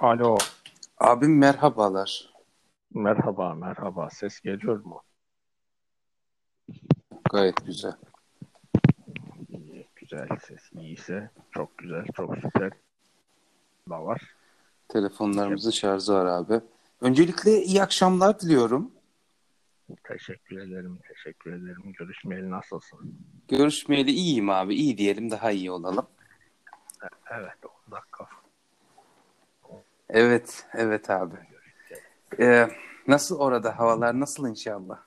Alo. Abim merhabalar. Merhaba, merhaba. Ses geliyor mu? Gayet güzel. İyi, güzel ses. İyiyse çok güzel, çok süper. Da var. Telefonlarımızın şarjı var abi. Öncelikle iyi akşamlar diliyorum. Teşekkür ederim, teşekkür ederim. Görüşmeyeli nasılsın? Görüşmeyeli iyiyim abi. İyi diyelim daha iyi olalım. Evet, 10 dakika. Evet, evet abi. Ee, nasıl orada? Havalar nasıl inşallah?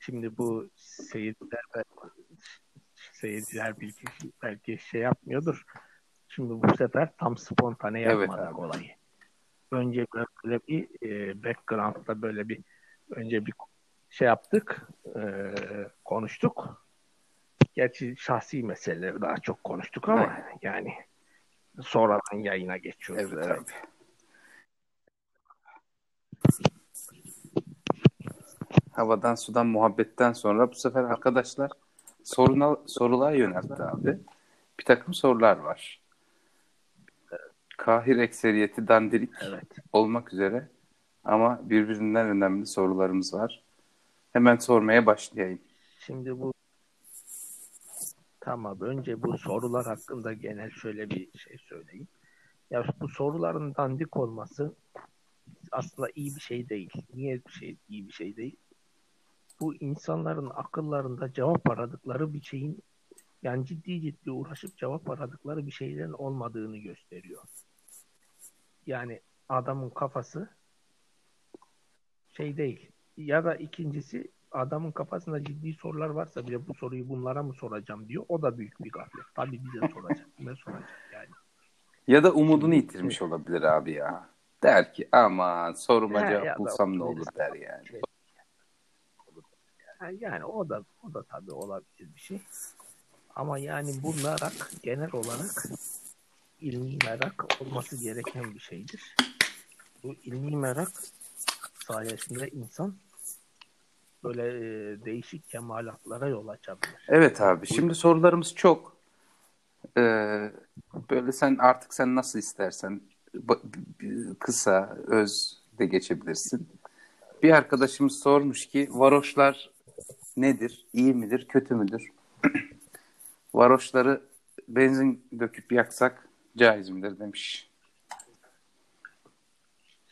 Şimdi bu seyirciler seyirciler belki, belki şey yapmıyordur. Şimdi bu sefer tam spontane Evet yapmadık abi. olayı. Önce böyle bir e, background'da böyle bir önce bir şey yaptık, e, konuştuk. Gerçi şahsi meseleleri daha çok konuştuk ama Aynen. yani sonradan yayına geçiyoruz. Evet abi. Havadan sudan muhabbetten sonra bu sefer arkadaşlar soruna, sorular yöneltti abi. Bir takım sorular var. Kahir ekseriyeti dandirik Evet. olmak üzere ama birbirinden önemli sorularımız var. Hemen sormaya başlayayım. Şimdi bu tamam önce bu sorular hakkında genel şöyle bir şey söyleyeyim. Ya bu soruların dandik olması aslında iyi bir şey değil. Niye bir şey iyi bir şey değil? Bu insanların akıllarında cevap aradıkları bir şeyin yani ciddi ciddi uğraşıp cevap aradıkları bir şeylerin olmadığını gösteriyor. Yani adamın kafası şey değil. Ya da ikincisi adamın kafasında ciddi sorular varsa bile bu soruyu bunlara mı soracağım diyor. O da büyük bir gaflet. Tabii bize soracak. Kime soracak yani. Ya da umudunu yitirmiş olabilir abi ya. Der ki aman soruma Ya, cevap ya bulsam ne olur der yani. Ha, Yani o da o da tabii olabilir bir şey. Ama yani bu merak genel olarak ilmi merak olması gereken bir şeydir. Bu ilmi merak sayesinde insan böyle e, değişik kemalatlara yol açabilir. Evet abi şimdi sorularımız çok. Ee, böyle sen artık sen nasıl istersen kısa, öz de geçebilirsin. Bir arkadaşımız sormuş ki varoşlar nedir? İyi midir, kötü müdür? Varoşları benzin döküp yaksak caiz midir demiş.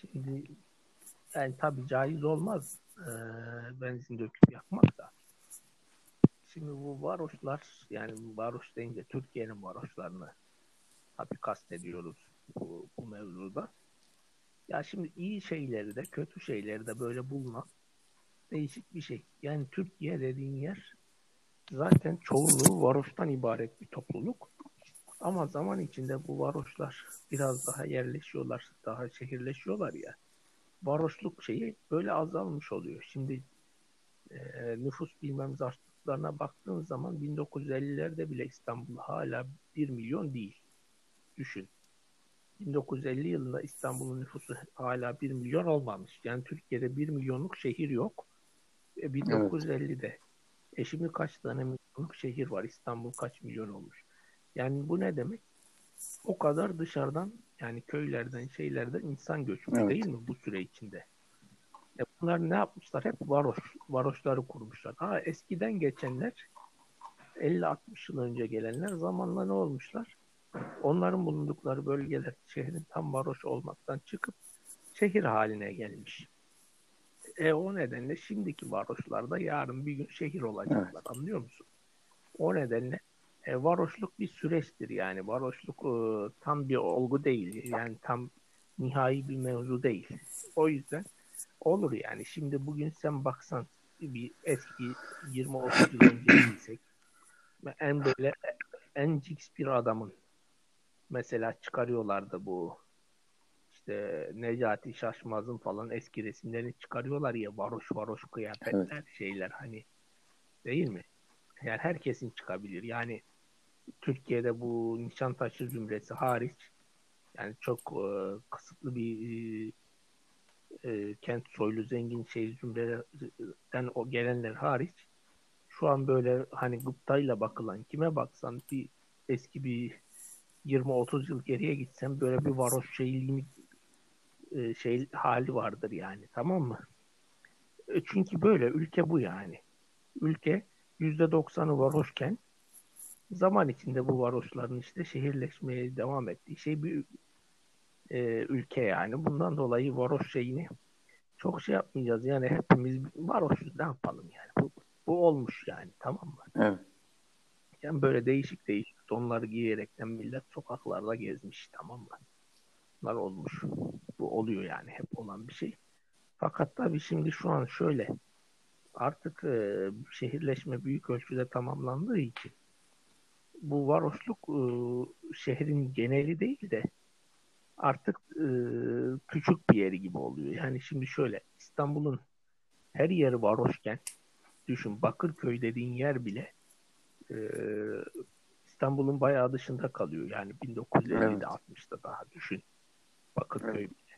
Şimdi yani tabii caiz olmaz e, benzin döküp yakmak da. Şimdi bu varoşlar yani varoş deyince Türkiye'nin varoşlarını tabii kastediyoruz bu, bu mevzuda. Ya şimdi iyi şeyleri de kötü şeyleri de böyle bulmak değişik bir şey. Yani Türkiye dediğin yer zaten çoğunluğu varoştan ibaret bir topluluk. Ama zaman içinde bu varoşlar biraz daha yerleşiyorlar, daha şehirleşiyorlar ya. Varoşluk şeyi böyle azalmış oluyor. Şimdi e, nüfus bilmem artışlarına baktığın zaman 1950'lerde bile İstanbul hala 1 milyon değil. Düşün. 1950 yılında İstanbul'un nüfusu hala 1 milyon olmamış. Yani Türkiye'de 1 milyonluk şehir yok. E, 1950'de. E şimdi kaç tane milyonluk şehir var? İstanbul kaç milyon olmuş? Yani bu ne demek? O kadar dışarıdan yani köylerden şeylerden insan göçmüş Evet. değil mi bu süre içinde? E bunlar ne yapmışlar? Hep varoş, varoşları kurmuşlar. Ha eskiden geçenler 50-60 yıl önce gelenler zamanla ne olmuşlar? Onların bulundukları bölgeler şehrin tam varoş olmaktan çıkıp şehir haline gelmiş. E o nedenle şimdiki varoşlar da yarın bir gün şehir olacaklar. Anlıyor musun? O nedenle e, varoşluk bir süreçtir yani. Varoşluk e, tam bir olgu değil. Yani tam nihai bir mevzu değil. O yüzden olur yani. Şimdi bugün sen baksan bir eski 20-30 yıl önce giysek en böyle en cix bir adamın mesela çıkarıyorlardı bu işte Necati Şaşmaz'ın falan eski resimlerini çıkarıyorlar ya varoş varoş kıyafetler şeyler hani değil mi? Yani herkesin çıkabilir. Yani Türkiye'de bu Nişantaşı zümresi hariç yani çok e, kısıtlı bir e, e, kent soylu zengin şey zümreden o gelenler hariç şu an böyle hani gıptayla bakılan kime baksan bir eski bir 20-30 yıl geriye gitsem böyle bir varoş şeyliğini e, şey hali vardır yani tamam mı? E, çünkü böyle ülke bu yani. Ülke %90'ı varoşken zaman içinde bu varoşların işte şehirleşmeye devam ettiği şey bir e, ülke yani. Bundan dolayı varoş şeyini çok şey yapmayacağız. Yani hepimiz varoşuz ne yapalım yani. Bu, bu olmuş yani tamam mı? Evet. Yani böyle değişik değişik donlar giyerekten millet sokaklarda gezmiş tamam mı? Bunlar olmuş. Bu oluyor yani hep olan bir şey. Fakat tabii şimdi şu an şöyle artık e, şehirleşme büyük ölçüde tamamlandığı için bu varoşluk e, şehrin geneli değil de artık e, küçük bir yeri gibi oluyor. Yani şimdi şöyle İstanbul'un her yeri varoşken düşün Bakırköy dediğin yer bile e, İstanbul'un bayağı dışında kalıyor. Yani 1950'de evet. 60'da daha düşün. Bakırköy evet. bile.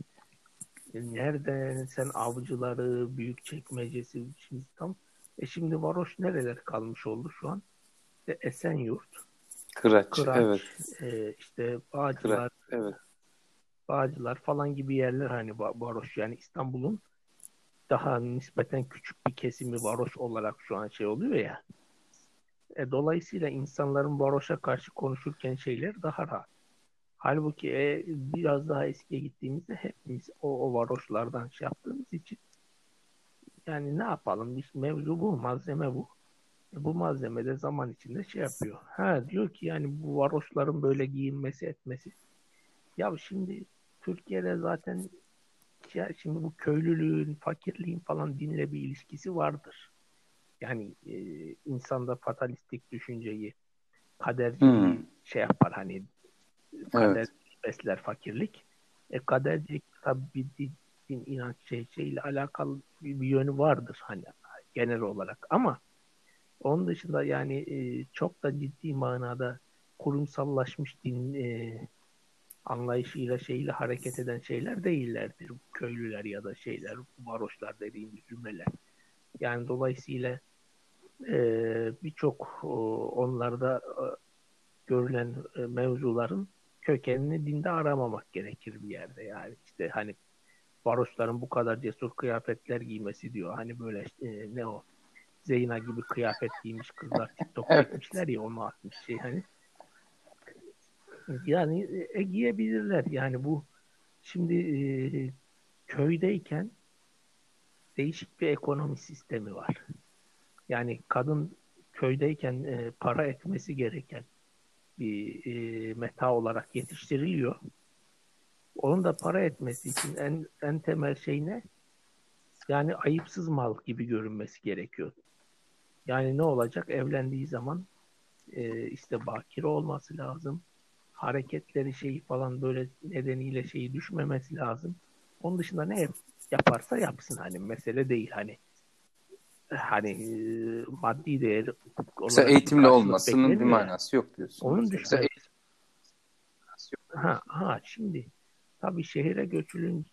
E, nerede sen avcıları, büyük çekmecesi şimdi tam e şimdi varoş nereler kalmış oldu şu an? İşte Esenyurt, Kıraç, Kıraç evet. E, işte Bağcılar, Kıraç, evet. Bağcılar falan gibi yerler hani varoş yani İstanbul'un daha nispeten küçük bir kesimi varoş olarak şu an şey oluyor ya. E, dolayısıyla insanların varoşa karşı konuşurken şeyler daha rahat. Halbuki e, biraz daha eskiye gittiğimizde hepimiz o, o varoşlardan şey yaptığımız için yani ne yapalım? Biz mevzu bu, malzeme bu. Bu malzeme de zaman içinde şey yapıyor. Ha diyor ki yani bu varoşların böyle giyinmesi etmesi. Ya şimdi Türkiye'de zaten ya şimdi bu köylülüğün, fakirliğin falan dinle bir ilişkisi vardır. Yani e, insanda fatalistik düşünceyi, kaderciliği hmm. şey yapar hani kader evet. besler fakirlik. E kadercilik tabii bir din, inanç şey, şeyle alakalı bir yönü vardır hani genel olarak ama onun dışında yani e, çok da ciddi manada kurumsallaşmış din e, anlayışıyla şeyle hareket eden şeyler değillerdir. Köylüler ya da şeyler, varoşlar dediğimiz cümleler. Yani dolayısıyla e, birçok e, onlarda e, görülen e, mevzuların kökenini dinde aramamak gerekir bir yerde. Yani işte hani varoşların bu kadar cesur kıyafetler giymesi diyor. Hani böyle e, ne o Zeyna gibi kıyafet giymiş kızlar TikTok çekmişler ya onu atmış şey hani yani e, giyebilirler. Yani bu şimdi e, köydeyken değişik bir ekonomi sistemi var. Yani kadın köydeyken e, para etmesi gereken bir e, meta olarak yetiştiriliyor. Onun da para etmesi için en, en temel şey ne? Yani ayıpsız mal gibi görünmesi gerekiyor. Yani ne olacak? Evlendiği zaman e, işte bakire olması lazım hareketleri şeyi falan böyle nedeniyle şeyi düşmemesi lazım. Onun dışında ne yaparsa yapsın hani mesele değil hani hani e, maddi değer Mesela eğitimli olmasının bir manası yok diyorsun. Onun dışında ha, ha şimdi tabii şehire göçülün,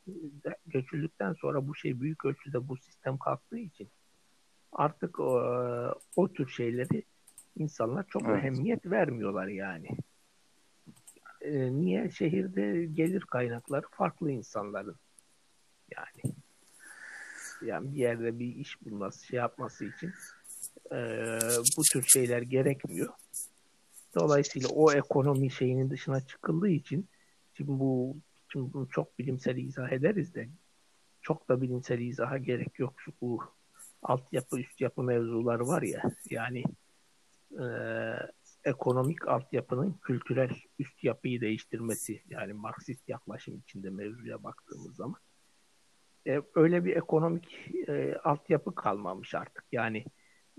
göçüldükten sonra bu şey büyük ölçüde bu sistem kalktığı için artık o, o tür şeyleri insanlar çok evet. ehemmiyet vermiyorlar yani. E, niye? Şehirde gelir kaynakları farklı insanların. Yani yani bir yerde bir iş bulması, şey yapması için e, bu tür şeyler gerekmiyor. Dolayısıyla o ekonomi şeyinin dışına çıkıldığı için şimdi bu şimdi bunu çok bilimsel izah ederiz de çok da bilimsel izaha gerek yok. Şu bu altyapı üst yapı mevzuları var ya yani e, ekonomik altyapının kültürel üst yapıyı değiştirmesi yani Marksist yaklaşım içinde mevzuya baktığımız zaman e, öyle bir ekonomik e, altyapı kalmamış artık. Yani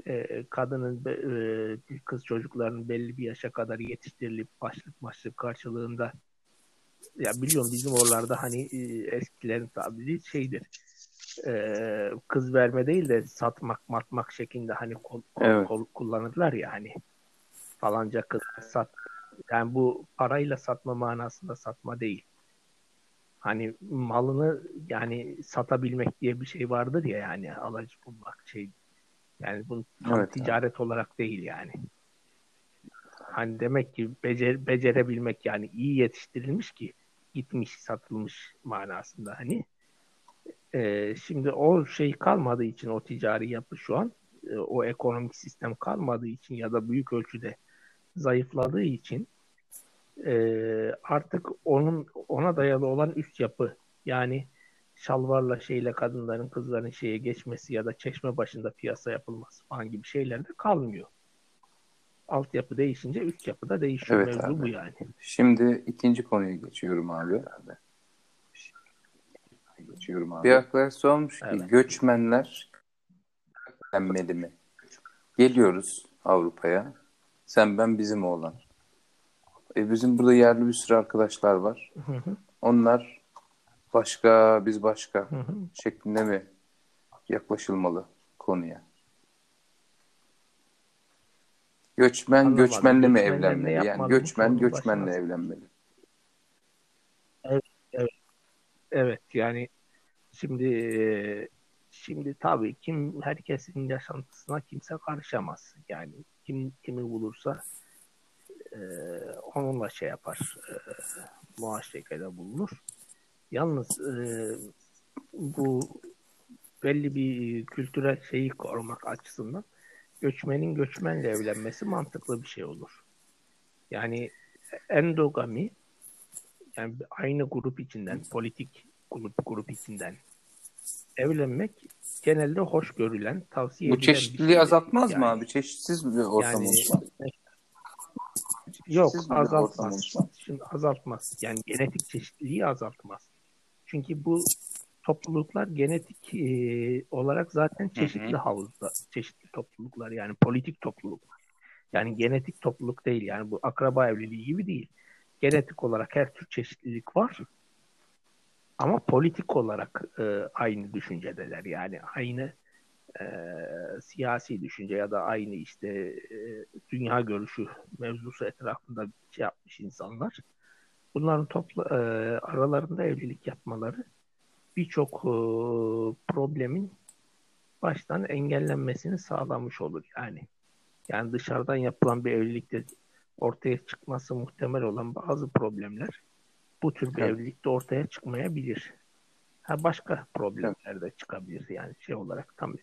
e, kadının e, kız çocuklarının belli bir yaşa kadar yetiştirilip başlık başlık karşılığında ya biliyorum bizim oralarda hani e, eskilerin tabiri şeydir e, kız verme değil de satmak matmak şeklinde hani kol, kol, evet. kol kullanırlar ya hani falanca kız sat. Yani bu parayla satma manasında satma değil. Hani malını yani satabilmek diye bir şey vardır ya yani alıcı bulmak şey. Yani bunu evet, ticaret evet. olarak değil yani. Hani demek ki becer, becerebilmek yani iyi yetiştirilmiş ki gitmiş satılmış manasında hani. E, şimdi o şey kalmadığı için o ticari yapı şu an e, o ekonomik sistem kalmadığı için ya da büyük ölçüde zayıfladığı için e, artık onun ona dayalı olan üst yapı yani şalvarla şeyle kadınların kızların şeye geçmesi ya da çeşme başında piyasa yapılması falan gibi şeyler de kalmıyor. Altyapı değişince üst yapı da değişiyor. Evet Mevzu abi. bu yani. Şimdi ikinci konuya geçiyorum abi. abi. Geçiyorum abi. Bir arkadaş sormuş ki evet. göçmenler denmeli mi? Geliyoruz Avrupa'ya. Sen ben bizim oğlan. E bizim burada yerli bir sürü arkadaşlar var. Hı hı. Onlar başka, biz başka hı hı. şeklinde mi yaklaşılmalı konuya? Göçmen Anlamadım. göçmenle mi evlenmeli? Yani göçmen göçmenle başına. evlenmeli. Evet, evet. Evet yani şimdi şimdi tabii kim herkesin yaşantısına kimse karışamaz. Yani kim kimi bulursa onunla şey yapar. E, muaşekede bulunur. Yalnız bu belli bir kültürel şeyi korumak açısından göçmenin göçmenle evlenmesi mantıklı bir şey olur. Yani endogami yani aynı grup içinden, politik grup grup içinden evlenmek genelde hoş görülen, tavsiye edilen Bu çeşitliliği şey. azaltmaz yani, mı abi? Çeşitsiz bir ortam yani. Yok azaltmaz. Şimdi azaltmaz. Yani genetik çeşitliliği azaltmaz. Çünkü bu topluluklar genetik e, olarak zaten çeşitli havuzda, çeşitli topluluklar yani politik topluluklar. Yani genetik topluluk değil yani bu akraba evliliği gibi değil. Genetik olarak her tür çeşitlilik var. Ama politik olarak e, aynı düşüncedeler yani aynı e, siyasi düşünce ya da aynı işte e, dünya görüşü mevzusu etrafında şey yapmış insanlar. Bunların topla, e, aralarında evlilik yapmaları birçok e, problemin baştan engellenmesini sağlamış olur yani. Yani dışarıdan yapılan bir evlilikte ortaya çıkması muhtemel olan bazı problemler bu tür bir evet. evlilikte ortaya çıkmayabilir. Ha başka problemler de çıkabilir yani şey olarak tam.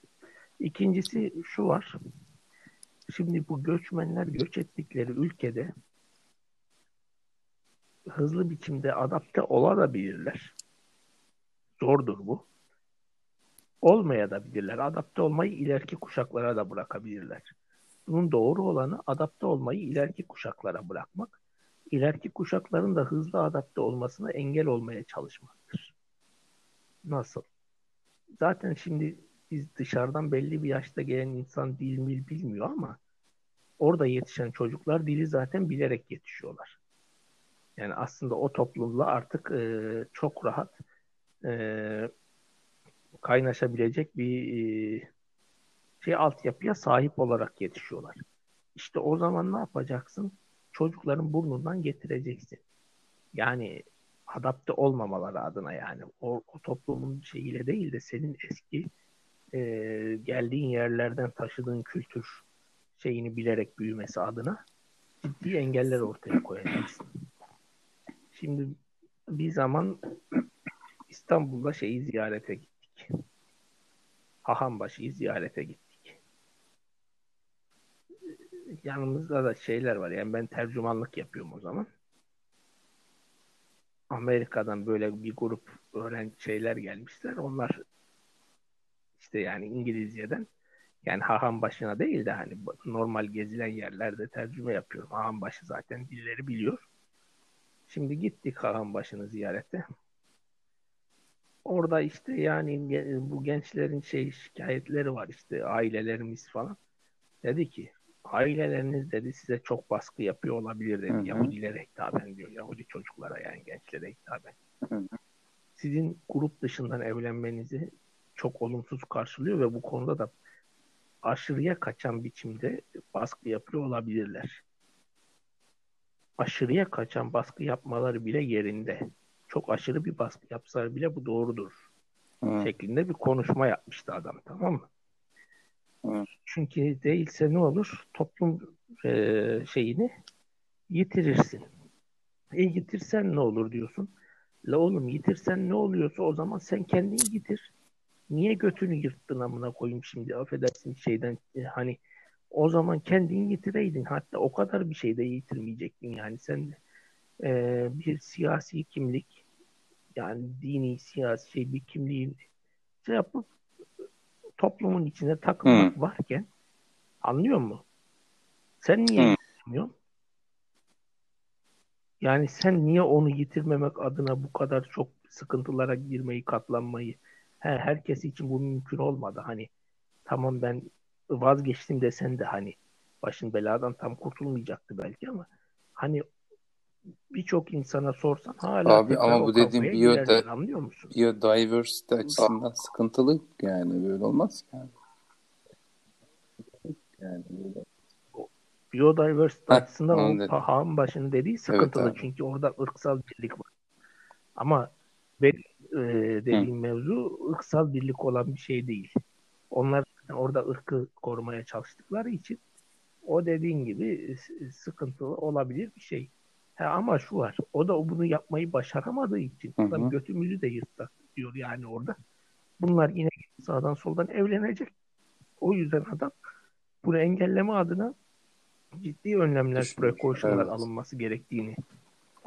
İkincisi şu var. Şimdi bu göçmenler göç ettikleri ülkede hızlı biçimde adapte olabilirler. Zordur bu. Olmaya da bilirler. Adapte olmayı ileriki kuşaklara da bırakabilirler. Bunun doğru olanı adapte olmayı ileriki kuşaklara bırakmak. İleriki kuşakların da hızlı adapte olmasına engel olmaya çalışmaktır. Nasıl? Zaten şimdi biz dışarıdan belli bir yaşta gelen insan dil mil bilmiyor ama orada yetişen çocuklar dili zaten bilerek yetişiyorlar. Yani aslında o toplumla artık e, çok rahat e, kaynaşabilecek bir e, şey altyapıya sahip olarak yetişiyorlar. İşte o zaman ne yapacaksın? Çocukların burnundan getireceksin. Yani adapte olmamaları adına yani o, o toplumun şeyiyle değil de senin eski e, geldiğin yerlerden taşıdığın kültür şeyini bilerek büyümesi adına ciddi engeller ortaya koyacaksın. Şimdi bir zaman İstanbul'da şeyi ziyarete gittik. Hahambaşı'yı ziyarete gittik. Yanımızda da şeyler var. Yani ben tercümanlık yapıyorum o zaman. Amerika'dan böyle bir grup öğren şeyler gelmişler. Onlar işte yani İngilizceden yani haham başına değil de hani normal gezilen yerlerde tercüme yapıyorum. Haham başı zaten dilleri biliyor. Şimdi gittik haham başını ziyarete. Orada işte yani bu gençlerin şey şikayetleri var işte ailelerimiz falan. Dedi ki aileleriniz dedi size çok baskı yapıyor olabilir dedi. Hı hı. Yahudilere hitaben diyor. Yahudi çocuklara yani gençlere hitaben. Hı hı. Sizin grup dışından evlenmenizi çok olumsuz karşılıyor ve bu konuda da aşırıya kaçan biçimde baskı yapıyor olabilirler. Aşırıya kaçan baskı yapmaları bile yerinde. Çok aşırı bir baskı yapsalar bile bu doğrudur. Hı. Şeklinde bir konuşma yapmıştı adam tamam mı? Çünkü değilse ne olur? Toplum e, şeyini Yitirirsin. E yitirsen ne olur diyorsun. La oğlum yitirsen ne oluyorsa o zaman sen kendin yitir. Niye götünü yırttın amına koyayım şimdi affedersin şeyden e, hani o zaman kendin yitireydin. Hatta o kadar bir şey de yitirmeyecektin yani sen e, bir siyasi kimlik yani dini siyasi şey bir kimliğin şey yapıp toplumun içine takılmak Hı. varken anlıyor musun? Sen niye Hı. yitirmiyorsun? Yani sen niye onu yitirmemek adına bu kadar çok sıkıntılara girmeyi, katlanmayı? He, herkes için bu mümkün olmadı. Hani tamam ben vazgeçtim desen de hani başın beladan tam kurtulmayacaktı belki ama hani birçok insana sorsan hala Abi ama bu dediğin kavgaya biyo- girerler, anlıyor musun? Biodiversity açısından sıkıntılı yani böyle olmaz yani. Yani böyle. Biodiversity açısından o. Pahan başının dediği sıkıntılı. abi. Çünkü orada ırksal birlik var. Ama benim e, dediğim mevzu ırksal birlik olan bir şey değil. Onlar orada ırkı korumaya çalıştıkları için o dediğin gibi sıkıntılı olabilir bir şey. Ha, ama şu var. O da bunu yapmayı başaramadığı için Hı hı. götümüzü de yırtsak diyor yani orada. Bunlar yine sağdan soldan evlenecek. O yüzden adam bunu engelleme adına ciddi önlemler, Düşünüyor, precaution'lar evet. alınması gerektiğini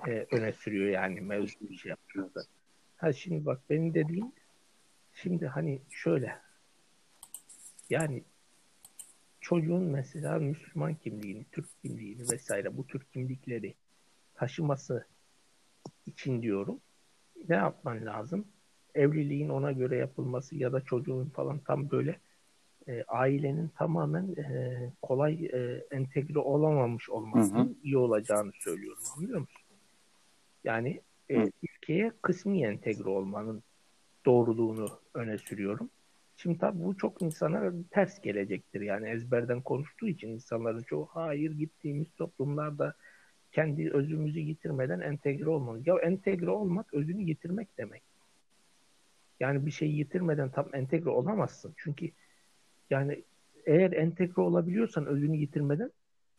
e, öne sürüyor yani mevzu bir şey yapıyorsa. Ha şimdi bak benim dediğim şimdi hani şöyle yani çocuğun mesela Müslüman kimliğini, Türk kimliğini vesaire bu tür kimlikleri taşıması için diyorum ne yapman lazım? Evliliğin ona göre yapılması ya da çocuğun falan tam böyle e, ailenin tamamen e, kolay e, entegre olamamış olmasının Hı hı. iyi olacağını söylüyorum. Anlıyor musun? Yani e, Hı. ülkeye kısmi entegre olmanın doğruluğunu öne sürüyorum. Şimdi tabii bu çok insana ters gelecektir. Yani ezberden konuştuğu için insanların çoğu hayır gittiğimiz toplumlarda kendi özümüzü yitirmeden entegre olmamız. Ya entegre olmak özünü yitirmek demek. Yani bir şeyi yitirmeden tam entegre olamazsın. Çünkü yani eğer entegre olabiliyorsan özünü yitirmeden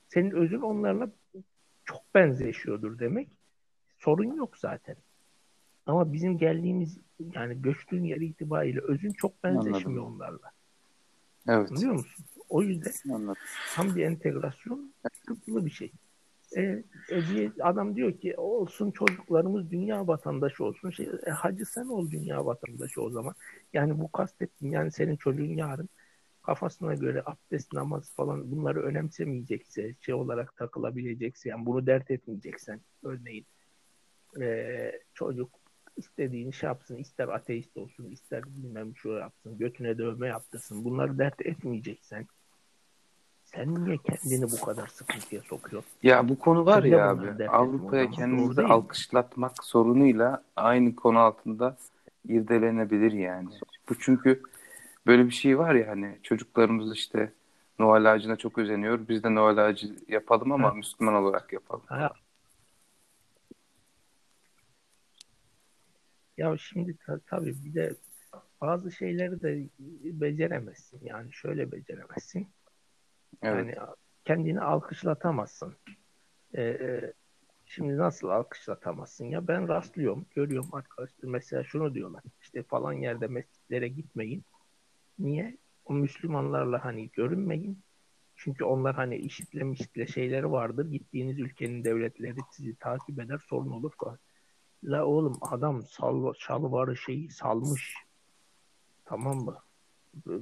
senin özün onlarla çok benzeşiyordur demek. Sorun yok zaten. Ama bizim geldiğimiz yani göçtüğün yer itibariyle özün çok benzeşmiyor onlarla. Evet. Anlıyor musun? O yüzden Anladım. tam bir entegrasyon sıkıntılı bir şey. E, e, diye adam diyor ki olsun çocuklarımız dünya vatandaşı olsun. Şey, e, hacı sen ol dünya vatandaşı o zaman. Yani bu kastettim yani senin çocuğun yarın kafasına göre abdest, namaz falan bunları önemsemeyecekse, şey olarak takılabilecekse, yani bunu dert etmeyeceksen örneğin e, çocuk istediğini şey yapsın, ister ateist olsun, ister bilmem şu yapsın, götüne dövme yaptırsın, bunları dert etmeyeceksen sen niye kendini bu kadar sıkıntıya sokuyorsun? Ya bu konu var Sen ya abi Avrupa'ya kendimizi Doğru alkışlatmak sorunuyla aynı konu altında irdelenebilir yani. Bu çünkü böyle bir şey var ya hani çocuklarımız işte Noel ağacına çok özeniyor. Biz de Noel ağacı yapalım ama Ha. Müslüman olarak yapalım. Ha. Ya şimdi ta- tabii bir de bazı şeyleri de beceremezsin. Yani şöyle beceremezsin. Evet. Yani kendini alkışlatamazsın. Ee, e, şimdi nasıl alkışlatamazsın ya? Ben rastlıyorum, görüyorum arkadaşlar mesela şunu diyorlar. İşte falan yerde mescitlere gitmeyin. Niye? O Müslümanlarla hani görünmeyin. Çünkü onlar hani işitle mişitle şeyleri vardır. Gittiğiniz ülkenin devletleri sizi takip eder, sorun olur falan. La oğlum adam sal, şalvarı şeyi salmış. Tamam mı?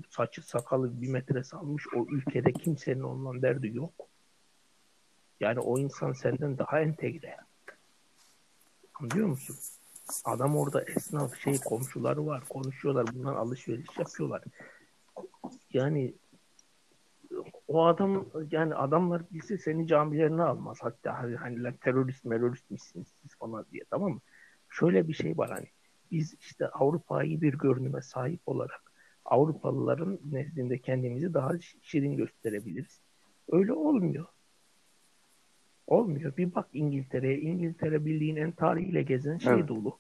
Saçı sakalı bir metre salmış. O ülkede kimsenin ondan derdi yok. Yani o insan senden daha entegre. Anlıyor musun? Adam orada esnaf şey komşuları var. Konuşuyorlar. Bundan alışveriş yapıyorlar. Yani o adam yani adamlar bilse seni camilerine almaz. Hatta hani, hani lan terörist merörist misiniz siz falan diye tamam mı? Şöyle bir şey var hani biz işte Avrupa'yı bir görünüme sahip olarak Avrupalıların nezdinde kendimizi daha şirin gösterebiliriz. Öyle olmuyor. Olmuyor. Bir bak İngiltere'ye. İngiltere bildiğin en tarihiyle gezen şey Evet. dolu.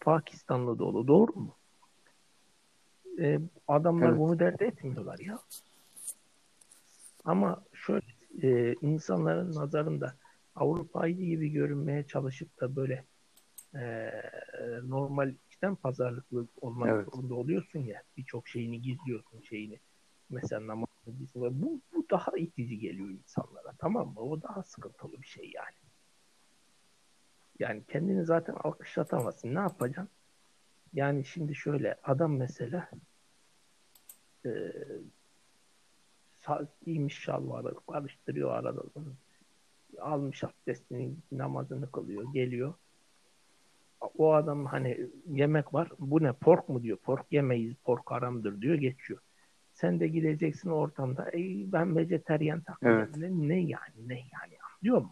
Pakistanlı dolu. Doğru mu? Ee, adamlar Evet. bunu dert etmiyorlar ya. Ama şöyle e, insanların nazarında Avrupa'yı gibi görünmeye çalışıp da böyle e, normal içten pazarlıklı olmak Evet. zorunda oluyorsun ya. Birçok şeyini gizliyorsun şeyini. Mesela namazını gizliyorsun. Bu, bu daha itici geliyor insanlara. Tamam mı? O daha sıkıntılı bir şey yani. Yani kendini zaten alkışlatamazsın. Ne yapacaksın? Yani şimdi şöyle adam mesela e, giymiş şalvarı karıştırıyor arada. Almış abdestini namazını kılıyor. Geliyor. O adam hani yemek var. Bu ne pork mu diyor. Pork yemeyiz. Pork haramdır diyor. Geçiyor. Sen de gideceksin ortamda. Ey ben vejeteryan takılıyorum. Evet. Ne, ne yani? Ne yani? Anlıyor musun?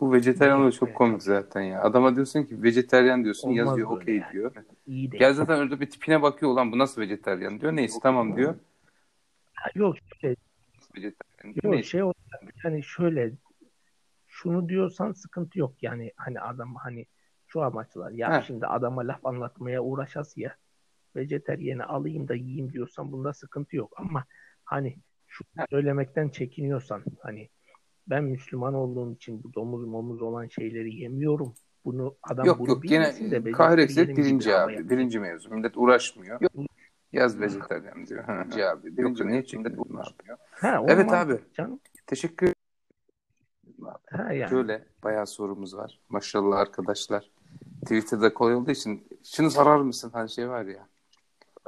Bu vejetaryen da çok komik zaten ya. Adama diyorsun ki vejetaryen diyorsun Olmaz yazıyor okey yani. diyor. İyi de. Gel zaten orada bir tipine bakıyor ulan bu nasıl vejetaryen diyor. Neyse tamam diyor. Ha, Yok Nasıl vejetaryen diyor. yok Neyse. şey olarak yani şöyle şunu diyorsan sıkıntı yok. Yani hani adam hani şu amaçlar. Ya Ha. şimdi adama laf anlatmaya uğraşası ya. Vejetaryeni alayım da yiyeyim diyorsan bunda sıkıntı yok. Ama hani şu Ha. söylemekten çekiniyorsan hani ben Müslüman olduğum için bu domuz momuz olan şeyleri yemiyorum. Bunu adam Yok bunu yok bilmesin de gene kahretsin vejetaryenim gibi birinci abi. yapacak. Birinci mevzu. Millet uğraşmıyor. Yaz vejetaryen diyor. Ha, birinci abi. Yoksa niye çekildin abi? Ha, o Evet abi. Canım. Teşekkür. Ha yani. Şöyle bayağı sorumuz var. Maşallah arkadaşlar. Twitter'da kolay olduğu için şunu sorar mısın hani şey var ya.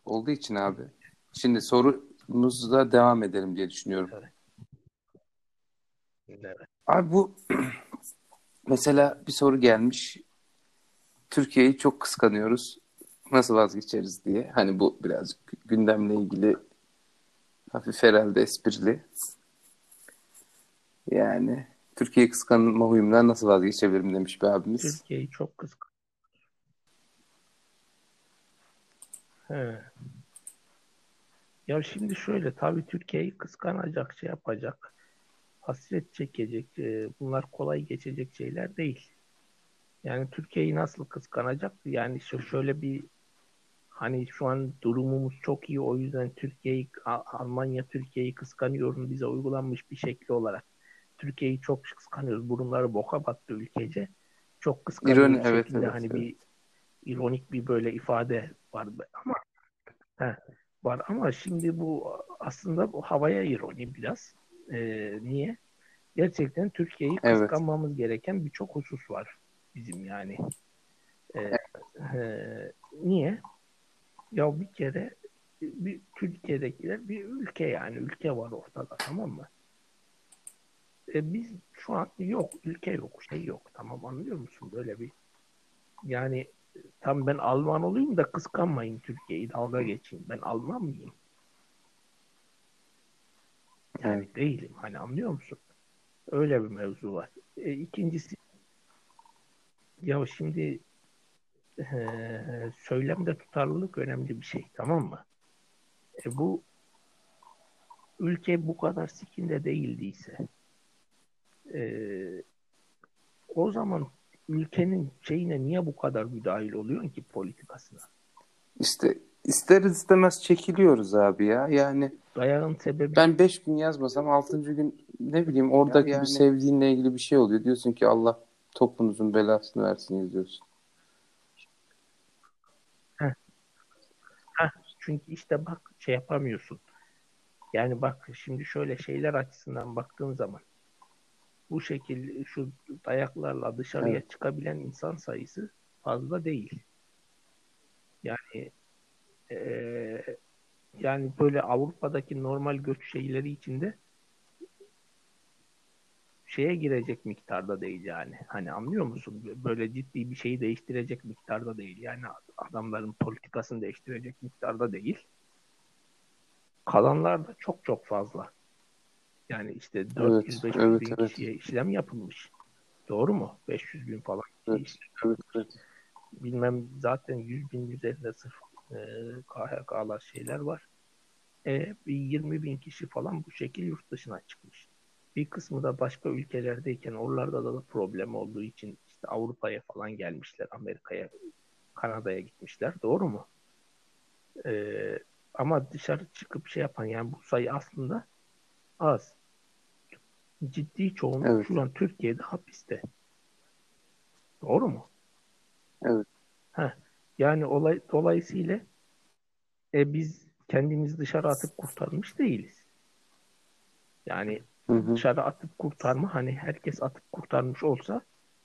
Olduğu için abi. Şimdi sorumuzla devam edelim diye düşünüyorum. Evet. Abi bu mesela bir soru gelmiş. Türkiye'yi çok kıskanıyoruz. Nasıl vazgeçeriz diye. Hani bu birazcık gündemle ilgili hafif herhalde esprili. Yani Türkiye'yi kıskanma huyumdan nasıl vazgeçebilirim demiş bir abimiz. Türkiye'yi çok kıskan. He. Ya şimdi şöyle tabii Türkiye'yi kıskanacak, şey yapacak, hasret çekecek, e, bunlar kolay geçecek şeyler değil. Yani Türkiye'yi nasıl kıskanacak? Yani şu şöyle bir hani şu an durumumuz çok iyi o yüzden Türkiye'yi Almanya Türkiye'yi kıskanıyorum bize uygulanmış bir şekli olarak. Türkiye'yi çok kıskanıyoruz. Burunları boka battı ülkece. Çok kıskanıyoruz İroni, evet, evet, hani evet. bir ironik bir böyle ifade var ama he, var ama şimdi bu aslında bu havaya ironi biraz. Ee, niye? Gerçekten Türkiye'yi Evet. kıskanmamız gereken birçok husus var bizim yani. Ee, e, niye? Ya bir kere bir Türkiye'dekiler bir ülke yani ülke var ortada tamam mı? E biz şu an yok ülke yok şey yok tamam anlıyor musun böyle bir yani tam ben Alman olayım da kıskanmayın Türkiye'yi dalga geçeyim ben Alman mıyım? Yani değilim hani anlıyor musun? Öyle bir mevzu var. E, ikincisi ya şimdi eee, söylemde tutarlılık önemli bir şey tamam mı? E, bu ülke bu kadar sikinde değildiyse eee, o zaman ülkenin şeyine niye bu kadar müdahil oluyorsun ki politikasına? İşte isteriz istemez çekiliyoruz abi ya. Yani Dayağın sebebi ben 5 gün yazmasam 6. gün ne bileyim oradaki Yani- bir sevdiğinle ilgili bir şey oluyor. Diyorsun ki Allah topunuzun belasını versin yazıyorsun. çünkü işte bak şey yapamıyorsun. Yani bak şimdi şöyle şeyler açısından baktığın zaman bu şekilde şu dayaklarla dışarıya Evet. çıkabilen insan sayısı fazla değil. Yani eee, yani böyle Avrupa'daki normal göç şeyleri içinde şeye girecek miktarda değil yani. Hani anlıyor musun? Böyle ciddi bir şeyi değiştirecek miktarda değil. Yani adamların politikasını değiştirecek miktarda değil. Kalanlar da çok çok fazla. Yani işte 400-500 evet, bin evet. kişiye işlem yapılmış. Doğru mu? 500 bin falan. Evet, evet, evet. Bilmem zaten 100 bin üzerinde sırf e, KHK'lar şeyler var. E, bir 20 bin kişi falan bu şekil yurt dışına çıkmış. Bir kısmı da başka ülkelerdeyken oralarda da, da problem olduğu için işte Avrupa'ya falan gelmişler. Amerika'ya, Kanada'ya gitmişler. Doğru mu? E, ama dışarı çıkıp şey yapan yani bu sayı aslında az. Ciddi çoğunluk Evet. şu an Türkiye'de hapiste. Doğru mu? Evet. Heh. Yani olay dolayısıyla e, biz kendimizi dışarı atıp kurtarmış değiliz. Yani Hı hı. dışarı atıp kurtarma hani herkes atıp kurtarmış olsa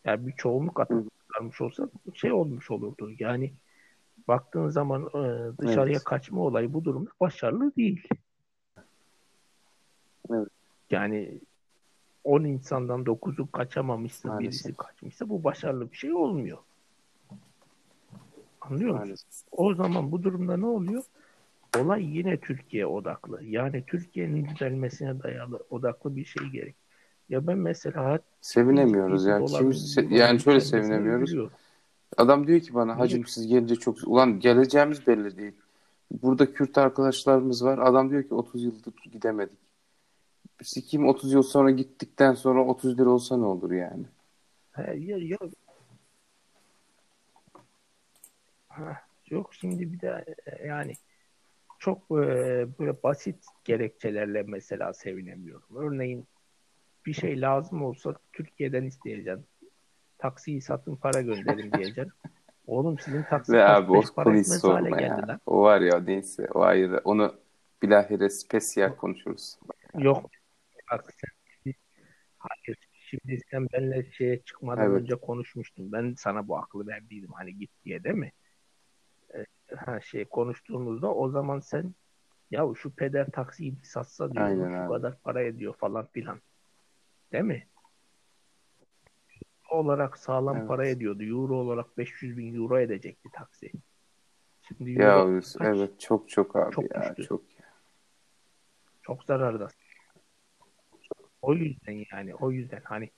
yani bir çoğunluk atıp Hı. kurtarmış olsa şey olmuş olurdu. Yani baktığın zaman e, dışarıya Evet. kaçma olayı bu durumda başarılı değil. Evet. Yani 10 insandan 9'u kaçamamışsa Maalesef. birisi kaçmışsa bu başarılı bir şey olmuyor. Anlıyor musun? Maalesef. O zaman bu durumda ne oluyor? Olay yine Türkiye odaklı. Yani Türkiye'nin düzelmesine dayalı odaklı bir şey gerek. Ya ben mesela Sevinemiyoruz ya. doların, Kim se- yani şöyle sevinemiyoruz. üzülüyorum. Adam diyor ki bana hacım siz gelince çok ulan geleceğimiz belli değil. Burada Kürt arkadaşlarımız var. Adam diyor ki 30 yıldır gidemedik. Sikim 30 yıl sonra gittikten sonra 30 lira olsa ne olur yani? He, ya, ya. Ha, yok şimdi bir de e, yani çok e, böyle basit gerekçelerle mesela sevinemiyorum. Örneğin bir şey lazım olsa Türkiye'den isteyeceksin. Taksiyi satın para gönderin diyeceksin. Oğlum sizin taksi Ve abi o konuyu sorma ya. O var ya neyse o ayrı. Onu bilahare spesiyel konuşuruz. Yok. Bak sen, hayır. Şimdi sen benimle şeye çıkmadan Evet. önce konuşmuştun. Ben sana bu aklı verdiydim hani git diye değil mi? Ee, ha şey konuştuğumuzda o zaman sen ya şu peder taksiyi bir satsa diyor Aynen şu abi. kadar para ediyor falan filan. Değil mi? olarak sağlam Evet. para ediyordu. Euro olarak 500 bin euro edecekti taksi. Şimdi Ya euro kaç? evet çok çok abi Çok ya düştü. çok. Çok zararda. O yüzden yani o yüzden hani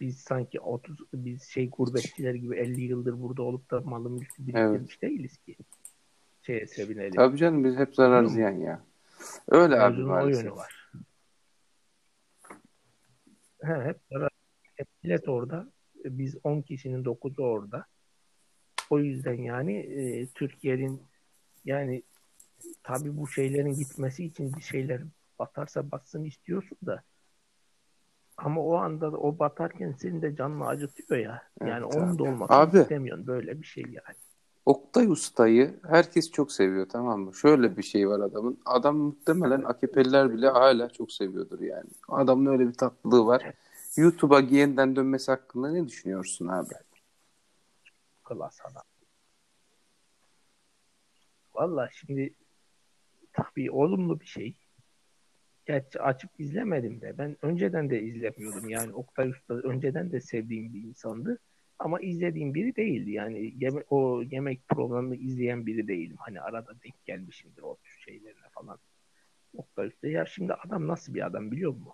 biz sanki 30 biz şey gurbetçiler gibi 50 yıldır burada olup da malın mülkü biriktirmiş değiliz ki. Şeye sevinelim. Tabii canım biz hep zarar Biliyor ziyan ya. Öyle abi o maalesef. yönü var. He, hep zarar. Hep millet orada. Biz 10 kişinin 9'u orada. O yüzden yani e, Türkiye'nin yani tabii bu şeylerin gitmesi için bir şeyler batarsa batsın istiyorsun da ama o anda da o batarken senin de canını acıtıyor ya. Yani Evet onun da olmasını Abi. istemiyorsun. Böyle bir şey yani. Oktay Usta'yı herkes çok seviyor tamam mı? Şöyle bir şey var adamın. Adam muhtemelen AKP'liler bile hala çok seviyordur yani. Adamın öyle bir tatlılığı var. YouTube'a yeniden dönmesi hakkında ne düşünüyorsun abi? Klas adam. Valla şimdi tabii olumlu bir şey. Gerçi açıp izlemedim de. Ben önceden de izlemiyordum. Yani Oktay Usta önceden de sevdiğim bir insandı. Ama izlediğim biri değildi. Yani yeme- o yemek programını izleyen biri değilim. Hani arada denk gelmişimdir o tür şeylerine falan. Oktay Usta. Ya şimdi adam nasıl bir adam biliyor musun?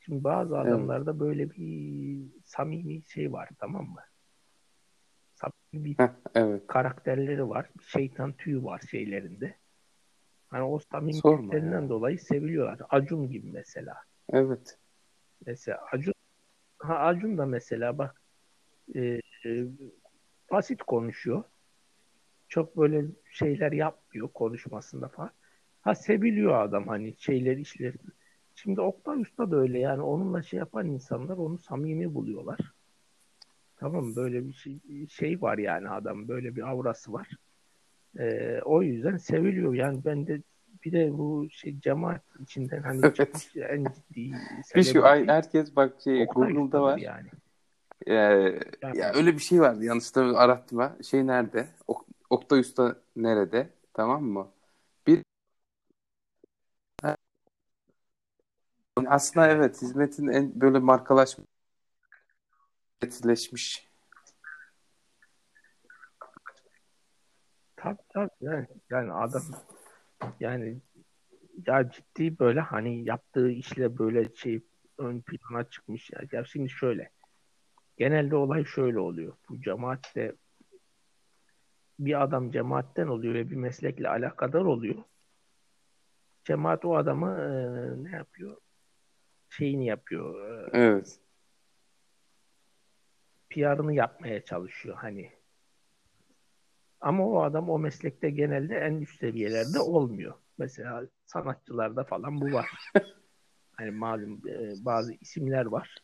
Şimdi bazı Evet. adamlarda böyle bir samimi şey var tamam mı? Samimi bir Heh, evet. karakterleri var. Şeytan tüyü var şeylerinde. Hani o samimiyetlerinden ya. dolayı seviliyorlar. Acun gibi mesela. Evet. Mesela Acun ha Acun da mesela bak e, e, basit konuşuyor. Çok böyle şeyler yapmıyor konuşmasında falan. Ha seviliyor adam hani şeyler işler. Şimdi Oktay Usta da öyle yani onunla şey yapan insanlar onu samimi buluyorlar. Tamam? Böyle bir şey, şey var yani adam böyle bir aurası var. Ee, o yüzden seviliyor. Yani ben de bir de bu şey cemaat içinden hani Evet. en ciddi Bir şey, herkes bak şey Google'da var. Yani. Ee, Yani- ya öyle bir şey vardı. Yanlışlıkla arattım ha. Şey nerede? Ok Oktay Usta nerede? Tamam mı? Bir aslında evet hizmetin en böyle markalaşmış etileşmiş. Tabii tabii yani, yani adam yani ya ciddi böyle hani yaptığı işle böyle şey ön plana çıkmış ya. Ya şimdi şöyle genelde olay şöyle oluyor. Bu cemaatte bir adam cemaatten oluyor ve bir meslekle alakadar oluyor. Cemaat o adamı e, ne yapıyor? Şeyini yapıyor. E, Evet. PR'ını yapmaya çalışıyor hani. Ama o adam o meslekte genelde en üst seviyelerde olmuyor. Mesela sanatçılarda falan bu var. Hani malum e, bazı isimler var.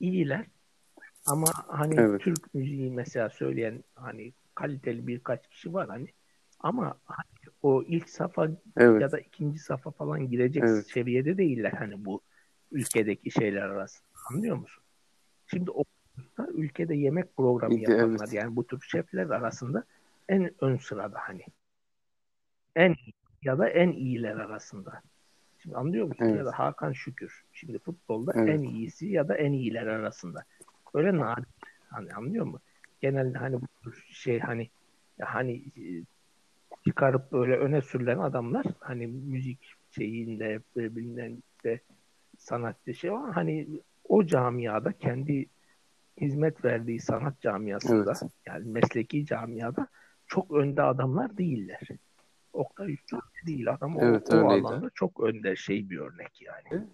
İyiler. Ama hani Evet. Türk müziği mesela söyleyen hani kaliteli birkaç kişi var hani. Ama hani o ilk safa Evet. ya da ikinci safa falan girecek Evet. seviyede değiller hani bu ülkedeki şeyler arasında. Anlıyor musun? Şimdi o ülkede yemek programı yapanlar evet. yani bu tür şefler arasında en ön sırada hani. En ya da en iyiler arasında. Şimdi anlıyor musun? Evet. Ya da Hakan Şükür. Şimdi futbolda Evet. en iyisi ya da en iyiler arasında. Öyle nadir. Hani anlıyor musun? Genelde hani bu şey hani hani e, çıkarıp böyle öne sürülen adamlar hani müzik şeyinde birbirinden işte sanatçı şey var. Hani o camiada kendi hizmet verdiği sanat camiasında Evet. yani mesleki camiada çok önde adamlar değiller. Oktay Üstü öyle değil. Adam o, Evet, o öyleydi. alanda çok önde şey bir örnek yani.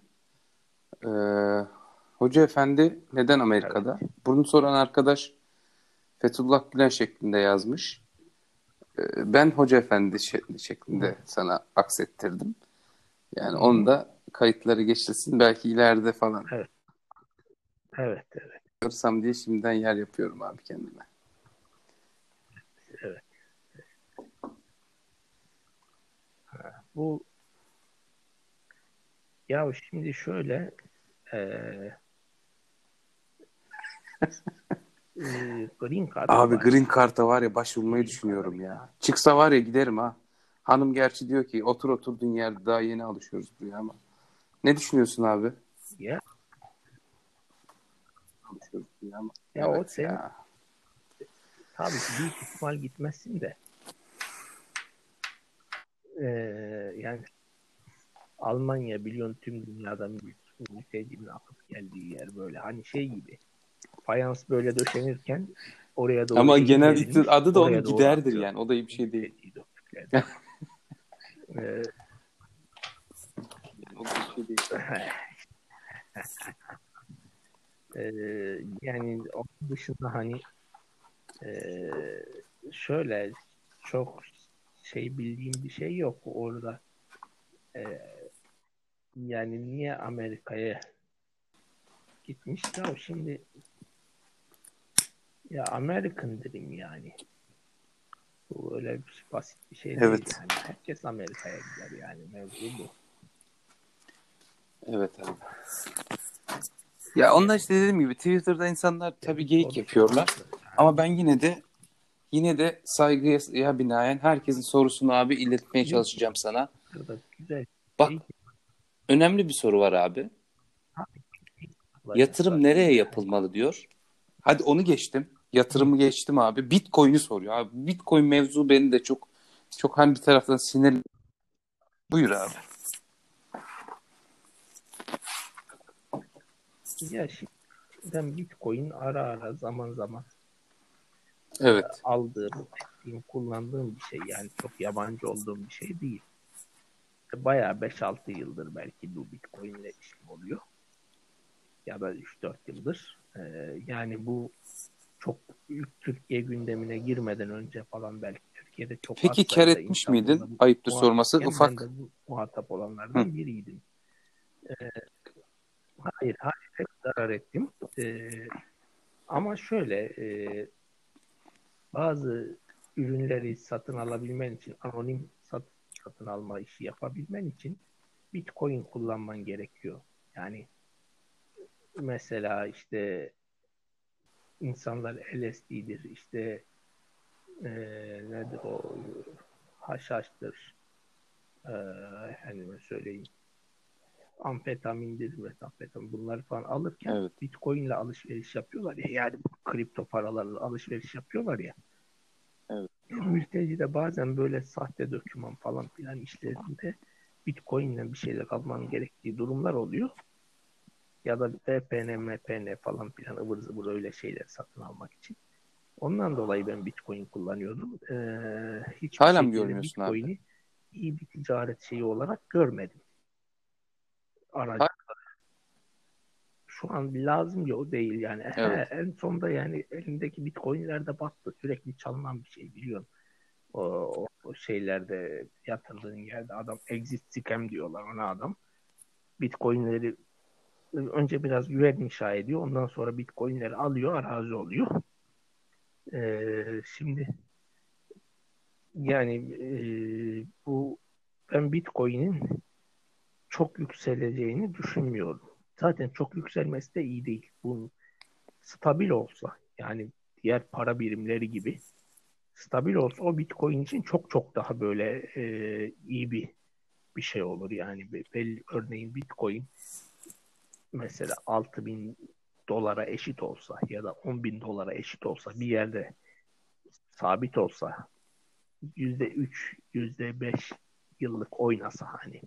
Ee, Hoca Efendi neden Amerika'da? Bunu soran arkadaş Fethullah Gülen şeklinde yazmış. Ee, ben Hoca Efendi şe- şeklinde sana aksettirdim. Yani onu da kayıtları geçirsin. Belki ileride falan Evet, evet. görsem diye şimdiden yer yapıyorum abi kendime. evet. Bu ya şimdi şöyle eee eee, Green Card Abi var. Green Card'a var ya başvurmayı düşünüyorum ya. Çıksa var ya giderim ha. Hanım gerçi diyor ki otur oturduğun yerde daha yeni alışıyoruz buraya ama. Ne düşünüyorsun abi? Ya, Alışıyoruz buraya ama. Ya o evet senin- ya. tabii ki büyük ihtimal gitmezsin de eee, yani Almanya biliyorsun tüm dünyada mül- mültecinin akıp geldiği yer böyle hani şey gibi fayans böyle döşenirken oraya doğru Ama genellikle verilmiş, adı da doğru giderdir akıyor. yani. O da iyi bir şey değil. Eee, O da bir şey değil. Ee, yani onun dışında hani ee, şöyle çok şey bildiğim bir şey yok orada. Ee, yani niye Amerika'ya gitmiş ya şimdi ya American Dream yani. Bu öyle bir basit bir şey değil Evet. yani. Herkes Amerika'ya gider yani mevzu bu. Evet abi. Ya onlar işte dediğim gibi Twitter'da insanlar tabii geyik yapıyorlar. Ama ben yine de yine de saygıya binaen herkesin sorusunu abi iletmeye çalışacağım sana. Güzel Bak önemli bir soru var abi. Yatırım nereye yapılmalı diyor. Hadi onu geçtim. Yatırımı geçtim abi. Bitcoin'i soruyor abi. Bitcoin mevzu beni de çok çok hani bir taraftan sinir. Buyur abi. Ya şimdi Bitcoin ara ara zaman zaman Evet. aldığım, ettiğim, kullandığım bir şey. Yani çok yabancı olduğum bir şey değil. Bayağı 5-6 yıldır belki bu Bitcoin ile işim oluyor. Ya da 3-4 yıldır. Ee, yani bu çok Türkiye gündemine girmeden önce falan belki Türkiye'de çok Peki kar etmiş miydin? Ayıptır sorması. Ben Ufak. de bu muhatap olanlardan Hı. biriydim. Ee, hayır, hayır. Hep zarar ettim. Ee, ama şöyle e, bazı ürünleri satın alabilmen için anonim sat, satın alma işi yapabilmen için Bitcoin kullanman gerekiyor. Yani mesela işte insanlar LSD'dir, işte e, nedir o haşhaştır, e, efendime söyleyeyim amfetamindir, metamfetamin bunları falan alırken Evet. Bitcoin ile alışveriş yapıyorlar ya yani kripto paralarla alışveriş yapıyorlar ya. Mülteci de bazen böyle sahte doküman falan filan işlerinde Bitcoin ile bir şeyler alman gerektiği durumlar oluyor. Ya da VPN, MPN falan filan ıvır zıvır öyle şeyler satın almak için. Ondan dolayı ben Bitcoin kullanıyordum. Ee, hiçbir Hala mı görmüyorsun abi? Bitcoin'i iyi bir ticaret şeyi olarak görmedim. Aracı. Şu an lazım ya o değil yani. Evet. en sonunda yani elindeki Bitcoin'ler de battı. Sürekli çalınan bir şey biliyorsun. O, o, o şeylerde yatırdığın yerde adam exit scam diyorlar ona adam. Bitcoin'leri önce biraz güven inşa ediyor. Ondan sonra Bitcoin'leri alıyor, arazi oluyor. Ee, şimdi yani e, bu ben Bitcoin'in çok yükseleceğini düşünmüyorum. Zaten çok yükselmesi de iyi değil. Bunun stabil olsa yani diğer para birimleri gibi stabil olsa o Bitcoin için çok çok daha böyle e, iyi bir bir şey olur yani belli örneğin Bitcoin mesela 6000 dolara eşit olsa ya da 10 bin dolara eşit olsa bir yerde sabit olsa yüzde üç, yüzde beş yıllık oynasa hani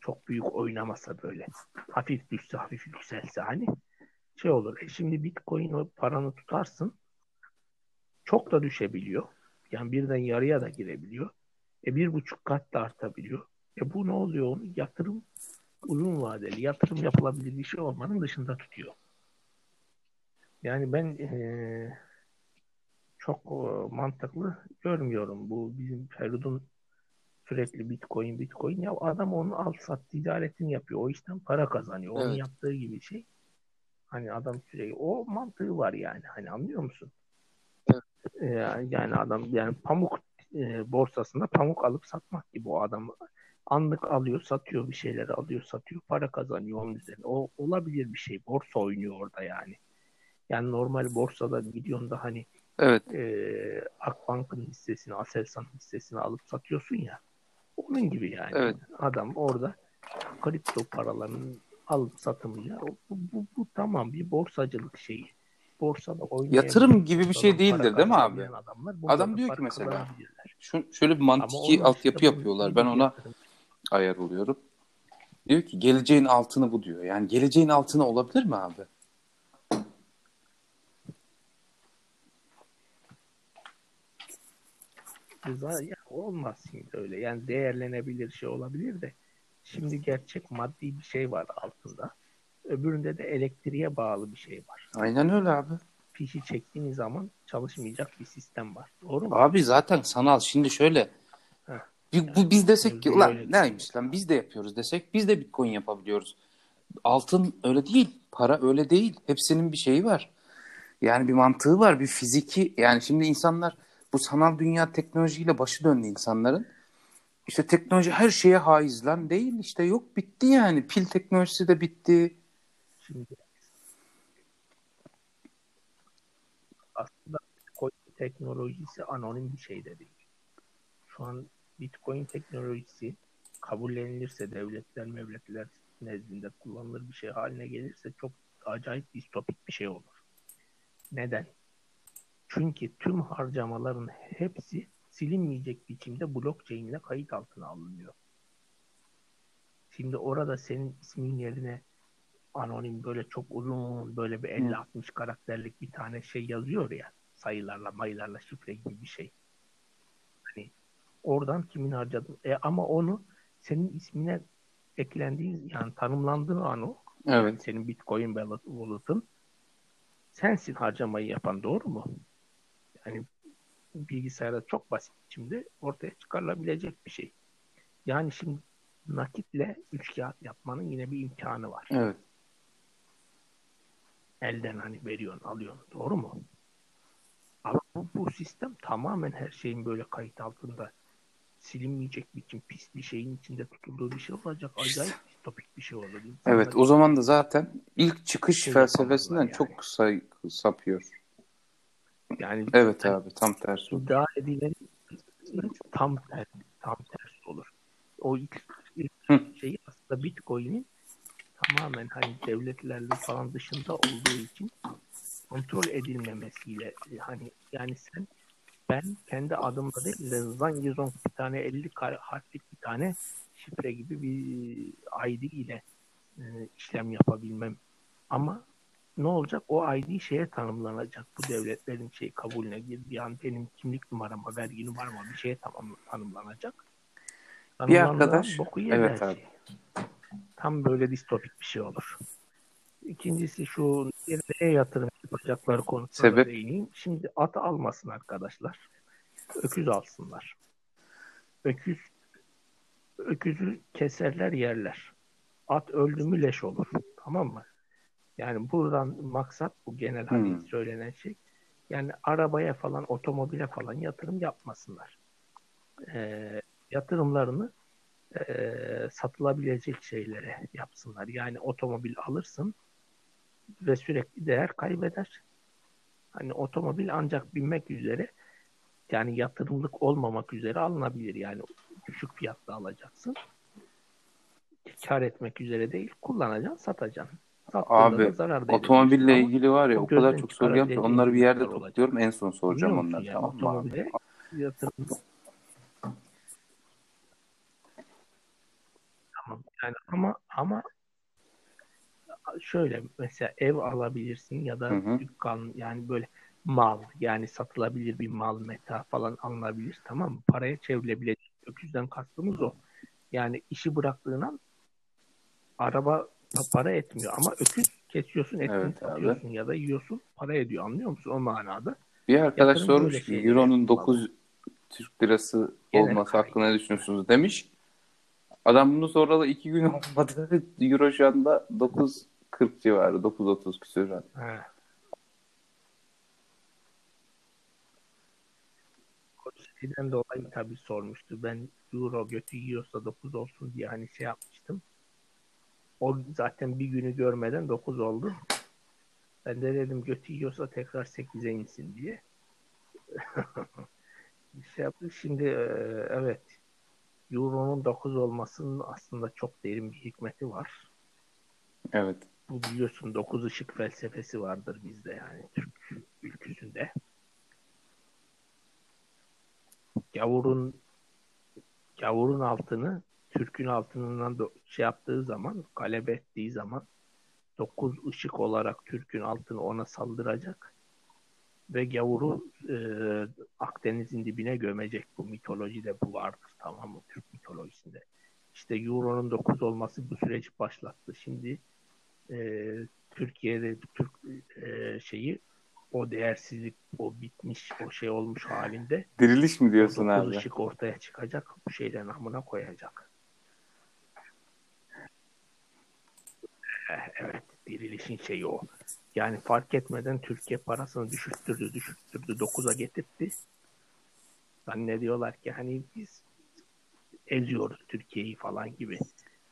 çok büyük oynamasa böyle hafif düşse hafif yükselse hani şey olur. E şimdi Bitcoin o paranı tutarsın çok da düşebiliyor. Yani birden yarıya da girebiliyor. E bir buçuk kat da artabiliyor. E bu ne oluyor? Onu yatırım uzun vadeli yatırım yapılabilir bir şey olmanın dışında tutuyor. Yani ben e, çok e, mantıklı görmüyorum. Bu bizim Ferud'un sürekli bitcoin bitcoin ya adam onu al sat ticaretini yapıyor. O işten para kazanıyor. Onun evet. yaptığı gibi şey. Hani adam sürekli o mantığı var yani. Hani anlıyor musun? Evet. Ee, yani adam yani pamuk e, borsasında pamuk alıp satmak gibi o adam anlık alıyor, satıyor bir şeyleri alıyor, satıyor, para kazanıyor onun üzerine. O olabilir bir şey. Borsa oynuyor orada yani. Yani normal borsada gidiyorsun da hani evet. e, Akbank'ın hissesini, Aselsan hissesini alıp satıyorsun ya. Onun gibi yani. Evet. Adam orada kripto paralarının alım satımıyla bu, bu, bu, bu tamam bir borsacılık şeyi. Borsada oynayan yatırım gibi bir şey değildir değil mi abi? Adamlar, Adam diyor ki mesela şu, şöyle bir mantiki altyapı yapıyorlar. Ben ona yatırım. ayar oluyorum. Diyor ki geleceğin altını bu diyor. Yani geleceğin altını olabilir mi abi? Ya olmaz şimdi öyle. Yani değerlenebilir şey olabilir de şimdi gerçek maddi bir şey var altında. Öbüründe de elektriğe bağlı bir şey var. Aynen öyle abi. Fişi çektiğiniz zaman çalışmayacak bir sistem var. Doğru mu? Abi zaten sanal. Şimdi şöyle bir, bu biz desek ki ulan neymiş lan biz de yapıyoruz desek biz de bitcoin yapabiliyoruz. Altın öyle değil. Para öyle değil. Hepsinin bir şeyi var. Yani bir mantığı var. Bir fiziki yani şimdi insanlar bu sanal dünya teknolojiyle başı döndü insanların. İşte teknoloji her şeye haiz lan değil işte yok bitti yani pil teknolojisi de bitti. Şimdi aslında Bitcoin teknolojisi anonim bir şey de değil. Şu an Bitcoin teknolojisi kabullenilirse devletler mevletler nezdinde kullanılır bir şey haline gelirse çok acayip distopik bir şey olur. Neden? Çünkü tüm harcamaların hepsi silinmeyecek biçimde blockchain ile kayıt altına alınıyor. Şimdi orada senin ismin yerine anonim böyle çok uzun böyle bir 50-60 karakterlik bir tane şey yazıyor ya sayılarla maylarla şifre gibi bir şey. Hani oradan kimin harcadın? E ama onu senin ismine eklendiği yani tanımlandığı an o. Evet. Senin Bitcoin wallet'ın sensin harcamayı yapan doğru mu? Yani bilgisayarda çok basit biçimde ortaya çıkarılabilecek bir şey. Yani şimdi nakitle üç kağıt yapmanın yine bir imkanı var. Evet. Elden hani veriyorsun, alıyorsun. Doğru mu? Ama bu, bu sistem tamamen her şeyin böyle kayıt altında silinmeyecek biçim pis bir şeyin içinde tutulduğu bir şey olacak. Acayip topik bir şey olur. İnsanlar evet o zaman da zaten ilk çıkış şey felsefesinden yani. çok kısa sapıyor. Yani evet abi tam tersi. İddia edilen tam tersi, tam tersi olur. O ilk, ilk şey aslında Bitcoin'in tamamen hani devletlerle falan dışında olduğu için kontrol edilmemesiyle hani yani sen ben kendi adımda değil de Zangizong bir tane 50 harflik bir tane şifre gibi bir ID ile e, işlem yapabilmem. Ama ne olacak? O ID şeye tanımlanacak. Bu devletlerin şey kabulüne girdiği an benim kimlik numarama, vergi numarama bir şeye tamam, tanımlanacak. Bir arkadaş. Boku evet abi. Şey. Tam böyle distopik bir şey olur. İkincisi şu nereye yatırım yapacakları konusunda Sebep? değineyim. Şimdi at almasın arkadaşlar. Öküz alsınlar. Öküz öküzü keserler yerler. at öldü mü leş olur. Tamam mı? Yani buradan maksat bu genel hani Hmm. söylenen şey. Yani arabaya falan, otomobile falan yatırım yapmasınlar. Ee, yatırımlarını ee, satılabilecek şeylere yapsınlar. Yani otomobil alırsın ve sürekli değer kaybeder. Hani otomobil ancak binmek üzere yani yatırımlık olmamak üzere alınabilir. Yani düşük fiyatla alacaksın. Kar etmek üzere değil, kullanacaksın, satacaksın. Abi, Otomobille ama ilgili var ya o kadar çok soru yaptı. Onları bir yerde topluyorum. En son soracağım Biliyor onları yani tamam mı? abi? otomobile yatırım Tamam. Yani ama ama şöyle mesela ev alabilirsin ya da Hı hı. dükkan yani böyle mal yani satılabilir bir mal meta falan alınabilir tamam mı? Paraya çevrilebilecek. Öküzden kastımız o. Yani işi bıraktığın an araba para etmiyor ama öküz kesiyorsun etini Evet abi. satıyorsun ya da yiyorsun para ediyor anlıyor musun o manada? Bir arkadaş Yatırım sormuş ki Euro'nun yapılmalı. 9 Türk lirası Genel olması kaygı. hakkında ne düşünüyorsunuz demiş. Adam bunu soralı 2 gün olmadı. Euro şu anda 9.40 civarı. 9.30 küsur. O şeyden dolayı tabii sormuştu. Ben euro götü yiyorsa 9 olsun diye hani şey yapmıştım. O zaten bir günü görmeden 9 oldu. Ben de dedim götü yiyorsa tekrar 8'e insin diye. Şey yaptık. Şimdi e, evet Euro'nun 9 olmasının aslında çok derin bir hikmeti var. Evet. Bu biliyorsun 9 ışık felsefesi vardır bizde yani Türk ülküsünde. Gavurun gavurun altını Türk'ün altından do- şey yaptığı zaman, galep ettiği zaman 9 ışık olarak Türk'ün altını ona saldıracak ve gavuru e, Akdeniz'in dibine gömecek. Bu mitolojide bu vardır tamam mı? Türk mitolojisinde. İşte Euro'nun 9 olması bu süreci başlattı. Şimdi e, Türkiye'de Türk e, şeyi o değersizlik, o bitmiş, o şey olmuş halinde Diriliş mi diyorsun dokuz abi? ışık ortaya çıkacak. Bu şeyden amına koyacak. Evet. Dirilişin şeyi o. Yani fark etmeden Türkiye parasını düşürttürdü, düşürttürdü. 9'a getirtti. Zannediyorlar ki hani biz eziyoruz Türkiye'yi falan gibi.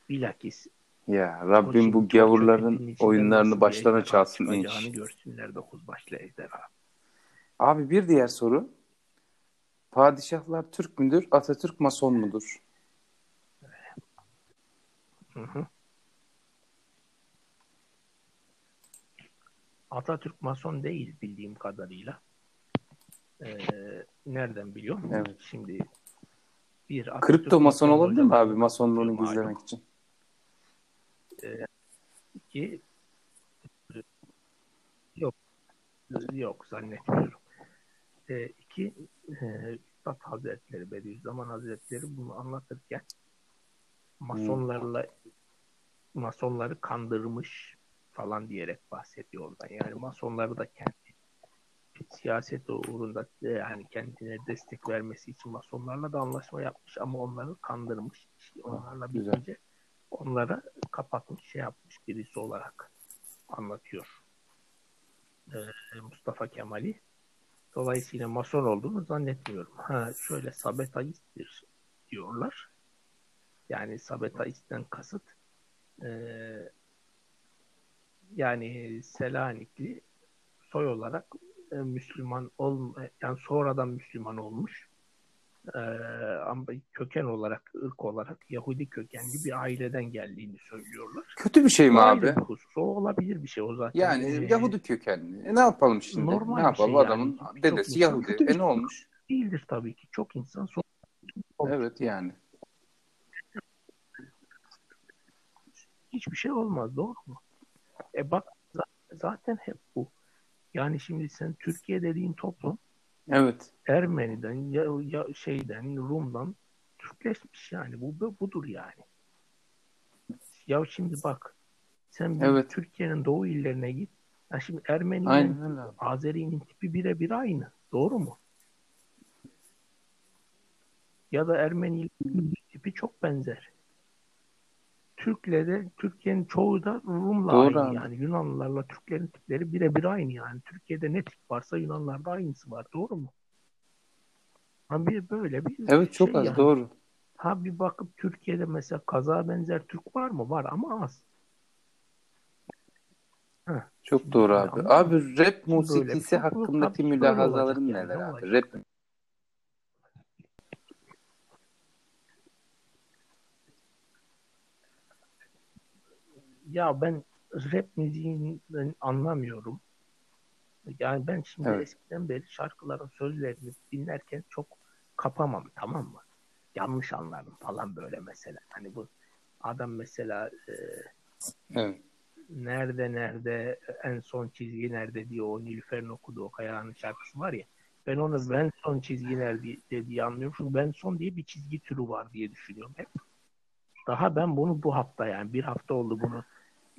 Bilakis Ya Rabbim bu gavurların oyunlarını başlarına çalsın inş. görsünler 9 başlı ejderha. Abi bir diğer soru. Padişahlar Türk müdür, Atatürk Mason mudur? Hı hı. Atatürk Mason değil bildiğim kadarıyla. Ee, nereden biliyorum? Evet. Şimdi bir Atatürk Kripto Mason olabilir mi abi Masonluğunu Malum. gizlemek için? İki yok yok zannetmiyorum. Ee, iki e, Üstad Hazretleri Bediüzzaman Hazretleri bunu anlatırken masonlarla masonları kandırmış falan diyerek bahsediyor oradan. Yani masonları da kendi siyaset uğrunda e, yani kendine destek vermesi için masonlarla da anlaşma yapmış ama onları kandırmış. İşte onlarla bitince onlara kapatmış şey yapmış birisi olarak anlatıyor. Ee, Mustafa Kemal'i. Dolayısıyla mason olduğunu zannetmiyorum. Ha şöyle sabetaisttir diyorlar. Yani sabetaistten kasıt eee, yani Selanikli soy olarak e, Müslüman ol yani sonradan Müslüman olmuş Eee, ama köken olarak ırk olarak Yahudi kökenli bir aileden geldiğini söylüyorlar. Kötü bir şey mi abi? bir husus. O olabilir bir şey o zaten. Yani Eee, Yahudi kökenli. E ne yapalım şimdi? Normal ne yapalım? şey yani. Adamın Çok dedesi insan Yahudi. E ne olmuş? değildir tabii ki. Çok insan son Evet yani. hiçbir şey olmaz doğru mu? E bak zaten hep bu. Yani şimdi sen Türkiye dediğin toplum Evet. Ermeni'den ya, ya şeyden Rum'dan Türkleşmiş yani bu bu- budur yani. Ya şimdi bak sen Evet. Türkiye'nin doğu illerine git. Ya şimdi abi. Azeri'nin tipi birebir aynı. Doğru mu? Ya da Ermeni ile tipi çok benzer. Türk'le de Türkiye'nin çoğu da Rum'la Doğru aynı abi. yani. Yunanlılarla Türklerin tipleri birebir aynı yani. Türkiye'de ne tip varsa Yunanlarda aynısı var. Doğru mu? Ha bir böyle bir Evet çok şey az yani. doğru. Ha bir bakıp Türkiye'de mesela kaza benzer Türk var mı? Var ama az. Çok doğru abi. Ama Abi rap musikisi hakkındaki mülahazaların neler ne abi? Rap Ya ben rap müziğinden anlamıyorum. Yani ben şimdi Evet. eskiden beri şarkıların sözlerini dinlerken çok kapamam tamam mı? Yanlış anlarım falan böyle mesela. Hani bu adam mesela e, evet. nerede nerede en son çizgi nerede diye o Nilüfer'in okuduğu o Kayağan'ın şarkısı var ya. Ben onu ben son çizgi nerede diye anlıyorum. Çünkü ben son diye bir çizgi türü var diye düşünüyorum hep. Daha ben bunu bu hafta yani bir hafta oldu bunu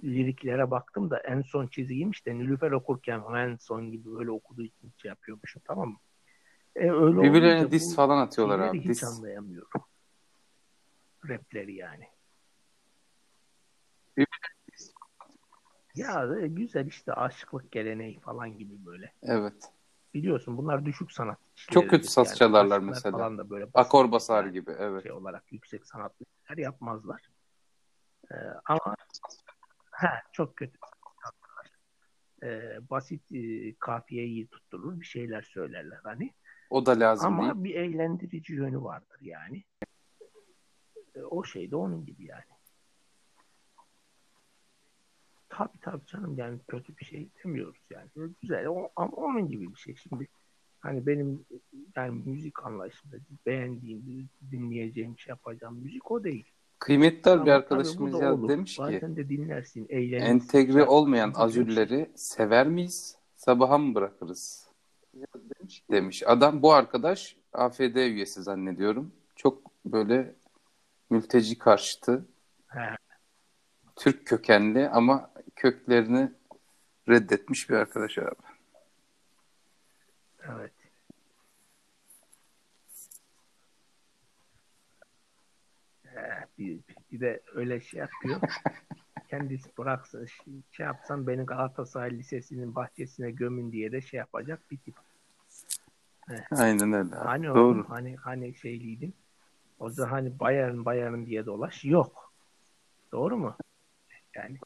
liriklere baktım da en son çizgiymiş de Nilüfer okurken en son gibi öyle okuduğu için şey yapıyormuşum tamam mı? E, öyle Birbirlerine bu falan atıyorlar abi. hiç Diss. anlayamıyorum. Rapleri yani. Ya e, güzel işte aşıklık geleneği falan gibi böyle. Evet. Biliyorsun bunlar düşük sanat Çok kötü saz çalarlar aşıklar mesela. Falan da böyle Akor basar yani gibi. Evet. Şey olarak yüksek sanatlı işler yapmazlar. Ee, ama ha, çok kötü. Ee, basit e, kafiyeyi tutturur bir şeyler söylerler hani. O da lazım Ama değil. bir eğlendirici yönü vardır yani. Ee, o şey de onun gibi yani. Tabii tabii canım yani kötü bir şey demiyoruz yani. Böyle güzel o, ama onun gibi bir şey. Şimdi hani benim yani müzik anlayışımda beğendiğim, dinleyeceğim, şey yapacağım müzik o değil. Kıymetli bir arkadaşımız ya olur. demiş ki Bazen de dinlersin, eğlenirsin. entegre olmayan azülleri sever miyiz? Sabaha mı bırakırız? Demiş. Adam bu arkadaş AFD üyesi zannediyorum. Çok böyle mülteci karşıtı. He. Türk kökenli ama köklerini reddetmiş bir arkadaş abi. Evet. He, bir, bir de öyle şey yapıyor. Kendisi bıraksın şey, yapsan beni Galatasaray Lisesi'nin bahçesine gömün diye de şey yapacak bir tip. Aynen öyle. Hani Doğru. oğlum, hani hani şeyliydin. O zaman hani Bayern Bayern diye dolaş. Yok. Doğru mu? Yani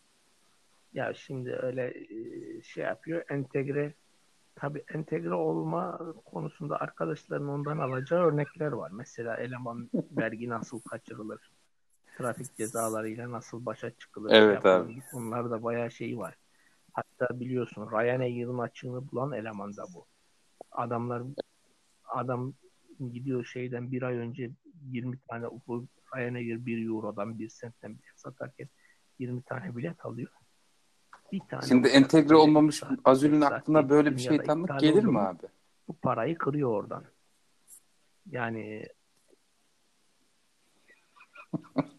ya şimdi öyle e, şey yapıyor. Entegre tabii entegre olma konusunda arkadaşların ondan alacağı örnekler var. Mesela eleman vergi nasıl kaçırılır? Trafik cezalarıyla nasıl başa çıkılır? Evet yapılır. abi. Bunlarda bayağı şey var. Hatta biliyorsun Ryanair'ın açığını bulan eleman da bu. Adamlar adam gidiyor şeyden bir ay önce 20 tane bu Ryanair 1 Euro'dan 1 sentten bilet satarken 20 tane bilet alıyor. Bir tane Şimdi entegre olmamış saat, azülün saat aklına böyle bir da şeytanlık gelir mi abi? Bu parayı kırıyor oradan. Yani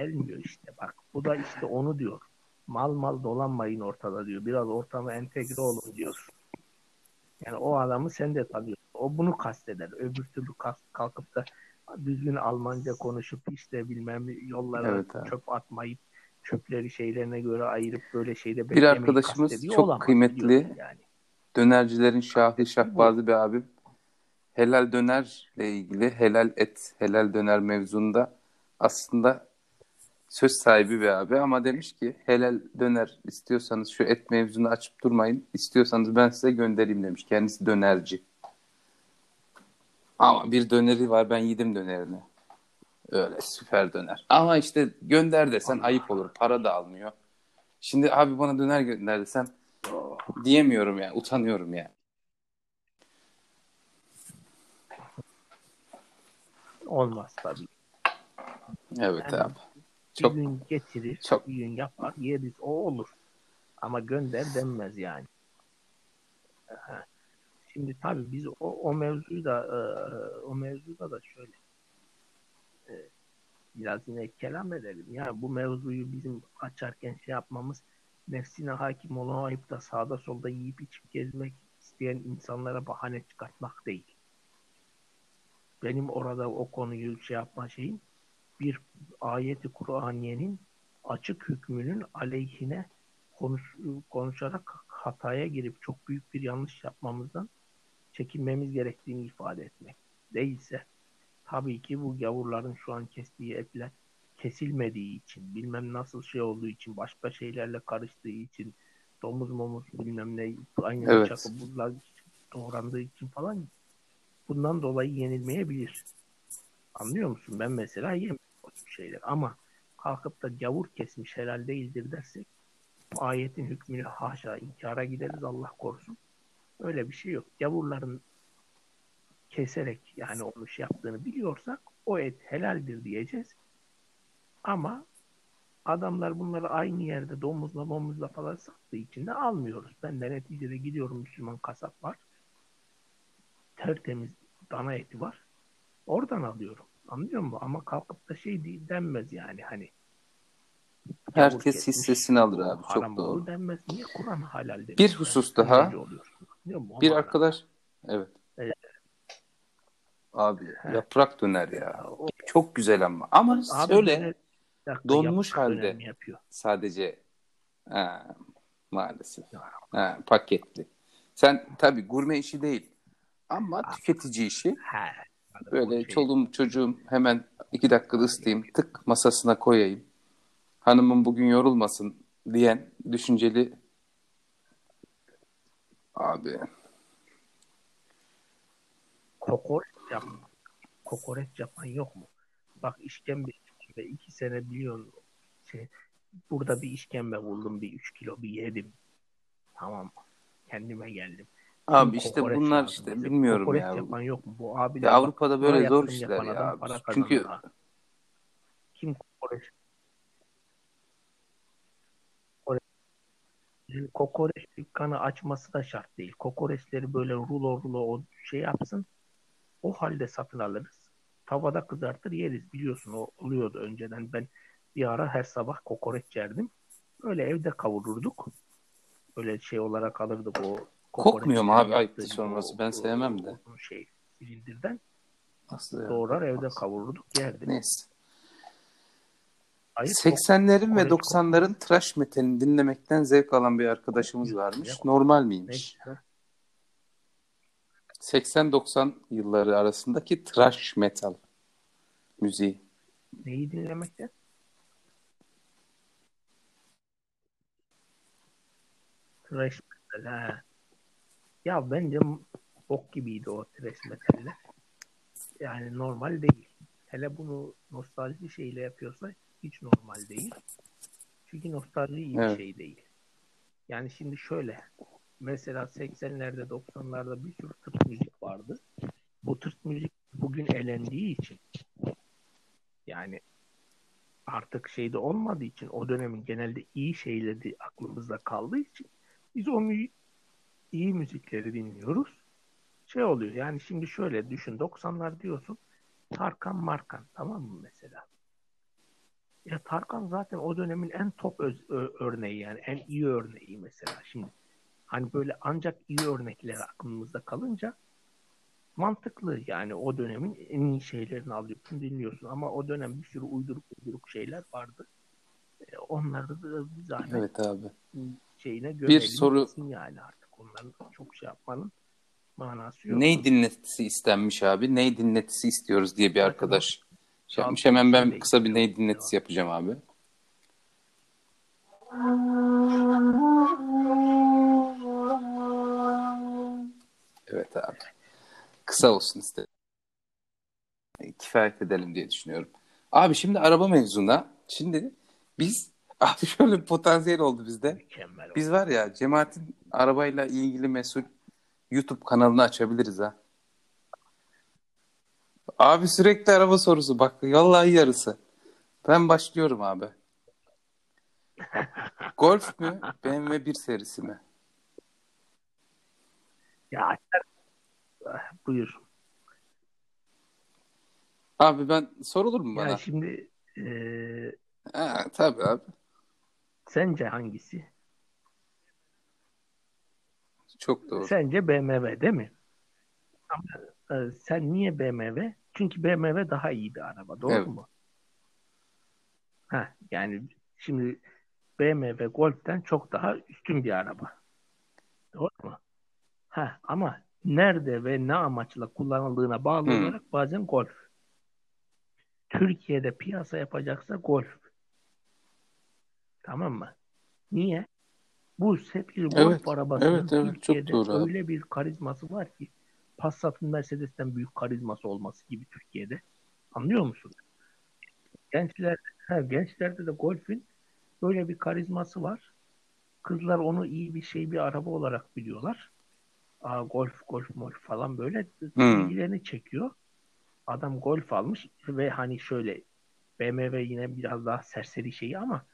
gelmiyor işte bak. Bu da işte onu diyor. Mal mal dolanmayın ortada diyor. Biraz ortama entegre olun diyor. Yani o adamı sen de tanıyorsun. O bunu kasteder. Öbür türlü kalkıp da düzgün Almanca konuşup işte bilmem yollara Evet abi. çöp atmayıp çöpleri şeylerine göre ayırıp böyle şeyde Bir arkadaşımız çok olamaz kıymetli. yani. Dönercilerin şahı şahbazı bir abim. Helal dönerle ilgili helal et, helal döner mevzunda aslında söz sahibi bir abi ama demiş ki helal döner istiyorsanız şu et mevzunu açıp durmayın. İstiyorsanız ben size göndereyim demiş. Kendisi dönerci. Ama bir döneri var ben yedim dönerini. Öyle süper döner. Ama işte gönder desen ayıp olur. Para da almıyor. Şimdi abi bana döner gönder desem diyemiyorum yani. Utanıyorum yani. Olmaz tabii. Evet Yani abi. Bir Çok gün getirir, çok bir gün yapar, yeriz o olur. Ama gönder denmez yani. Aha. Şimdi tabii biz o, o mevzuyu da e, o mevzuda da şöyle e, biraz yine kelam edelim. Yani bu mevzuyu bizim açarken şey yapmamız nefsine hakim olamayıp da sağda solda yiyip içip gezmek isteyen insanlara bahane çıkartmak değil. Benim orada o konuyu şey yapma şeyim bir ayeti Kur'aniyenin açık hükmünün aleyhine konuş, konuşarak hataya girip çok büyük bir yanlış yapmamızdan çekinmemiz gerektiğini ifade etmek. Değilse tabii ki bu gavurların şu an kestiği etler kesilmediği için, bilmem nasıl şey olduğu için, başka şeylerle karıştığı için, domuz momuz bilmem ne aynı Evet. çakı buzlar doğrandığı için falan bundan dolayı yenilmeyebilir. Anlıyor musun? Ben mesela yemiyorum şeyler ama kalkıp da gavur kesmiş helal değildir dersek ayetin hükmünü haşa inkara gideriz Allah korusun. Öyle bir şey yok. Gavurların keserek yani onu şey yaptığını biliyorsak o et helaldir diyeceğiz. Ama adamlar bunları aynı yerde domuzla momuzla falan sattığı için de almıyoruz. Ben de neticede gidiyorum Müslüman kasap var. Tertemiz dana eti var. Oradan alıyorum. Anlıyor musun? Ama kalkıp da şey değil, denmez yani hani. Herkes kesmiş, hissesini alır abi. Çok doğru. denmez. Niye Kur'an halal demiş? Bir husus daha. Musun? O Bir arkadaş evet. Evet. Abi He. yaprak döner ya. O- Çok güzel ama. Ama Abi bir dakika, donmuş halde. Yapıyor. sadece ha, maalesef. Ha, paketli. Sen tabii gurme işi değil. Ama tüketici işi. He. Böyle çoluğum çocuğum hemen iki dakikada ısıtayım. Tık masasına koyayım. Hanımım bugün yorulmasın diyen düşünceli abi. kokoreç yapan, kokoreç yapan yok mu? Bak işkembe, işkembe iki sene biliyorsun şey, burada bir işkembe buldum bir üç kilo bir yedim. Tamam kendime geldim. Abi işte bunlar işte bize. bilmiyorum Kokoreç ya. yapan yok mu? Bu abiler Ya Avrupa'da böyle zor işler adam ya. para Çünkü ha. Kim kokoreç? Kokoreç- dükkanı açması da şart değil. Kokoreçleri böyle rulo rulo o şey yapsın. O halde satın alırız. Tavada kızartır yeriz. Biliyorsun o oluyordu önceden. Ben bir ara her sabah kokoreç yerdim. Öyle evde kavururduk. Böyle şey olarak alırdık o Kokmuyor mu abi ayıptı sonrası? Ben sevmem de. Şey, silindirden Nasıl ya? doğrar evde kavururduk yerdik. Neyse. Ayıp 80'lerin ve kokoreç 90'ların trash metalini dinlemekten zevk alan bir arkadaşımız varmış. Normal miymiş? Neyse. 80-90 yılları arasındaki trash metal müziği. Neyi dinlemekten? Thrash metal ha. Ya bence bok gibiydi o thrash metaller. Yani normal değil. Hele bunu nostalji şeyle yapıyorsa hiç normal değil. Çünkü nostalji iyi Evet. bir şey değil. Yani şimdi şöyle mesela 80'lerde 90'larda bir sürü tırt müzik vardı. Bu tırt müzik bugün elendiği için yani artık şeyde olmadığı için o dönemin genelde iyi şeyleri aklımızda kaldığı için biz o mü- iyi müzikleri dinliyoruz. Şey oluyor yani şimdi şöyle düşün 90'lar diyorsun Tarkan Markan tamam mı mesela? Ya Tarkan zaten o dönemin en top öz- ö- örneği yani en iyi örneği mesela. Şimdi hani böyle ancak iyi örnekler aklımızda kalınca mantıklı yani o dönemin en iyi şeylerini alıyorsun dinliyorsun ama o dönem bir sürü uyduruk uyduruk şeyler vardı. E, onları da bir zahmet Evet abi. şeyine gömelim soru- gitsin yani artık onların çok şey yapmanın manası yok. Ney dinletisi istenmiş abi? Ney dinletisi istiyoruz diye bir arkadaş şey yapmış. Hemen ben kısa bir ney dinletisi yapacağım abi. Evet abi. Kısa olsun istedim. Kifayet edelim diye düşünüyorum. Abi şimdi araba mevzuna. Şimdi biz abi şöyle bir potansiyel oldu bizde. Mükemmel. Biz var ya Cemaat'in arabayla ilgili mesul YouTube kanalını açabiliriz ha. Abi sürekli araba sorusu bak vallahi yarısı. Ben başlıyorum abi. Golf mü BMW 1 serisi mi? Ya. Ah, Buyur. Abi ben sorulur mu bana? Ya şimdi eee, Ha, tabii abi. Sence hangisi? Çok doğru. Sence BMW değil mi? Ama, e, sen niye BMW? Çünkü BMW daha iyi bir araba. Doğru Evet. mu? Heh, yani şimdi BMW Golf'ten çok daha üstün bir araba. Doğru mu? Ha, ama nerede ve ne amaçla kullanıldığına bağlı Hmm. olarak bazen Golf. Türkiye'de piyasa yapacaksa Golf. Tamam mı? Niye? Bu ise bir Golf Evet, arabasının evet, evet, çok Türkiye'de doğru abi. öyle bir karizması var ki Passat'ın Mercedes'ten büyük karizması olması gibi Türkiye'de. Anlıyor musun? Gençler, ha, gençlerde de Golf'ün böyle bir karizması var. Kızlar onu iyi bir şey bir araba olarak biliyorlar. Aa, golf, golf, golf falan böyle Hmm. ilgilerini çekiyor. Adam golf almış ve hani şöyle BMW yine biraz daha serseri şeyi ama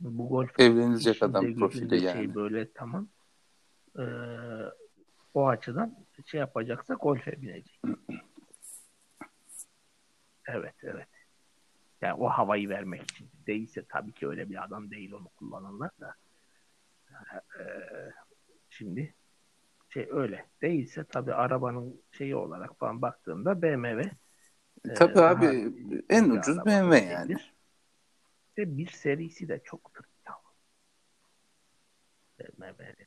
bu golf Evlenilecek işinde, adam profili şey yani. böyle tamam. Ee, o açıdan şey yapacaksa golfe binecek. Evet, evet. Yani o havayı vermek için. Değilse tabii ki öyle bir adam değil onu kullananlar da. Ee, şimdi şey öyle. Değilse tabii arabanın şeyi olarak falan baktığımda BMW e, Tabii daha abi en ucuz BMW yani. Ve bir serisi de çoktur. BMW'nin.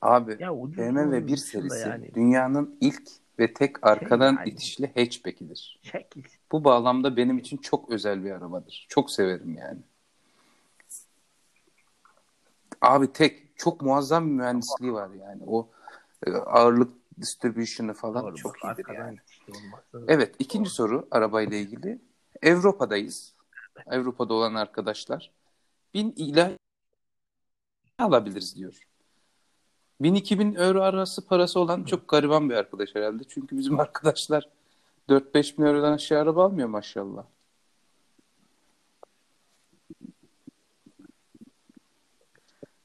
Abi Ya BMW olmanın 1 dışında serisi yani dünyanın ilk ve tek arkadan yani. itişli hatchback'idir. şekil Bu bağlamda benim için çok özel bir arabadır. Çok severim yani. Abi tek çok muazzam bir mühendisliği var yani. O e, ağırlık distribution'ı falan doğru çok iyidir yani. Evet, ikinci soru arabayla ilgili. Avrupa'dayız. Avrupa'da olan arkadaşlar 1000 ila alabiliriz diyor. 1000-2000 euro arası parası olan çok gariban bir arkadaş herhalde. Çünkü bizim arkadaşlar 4-5 bin eurodan aşağı araba almıyor maşallah.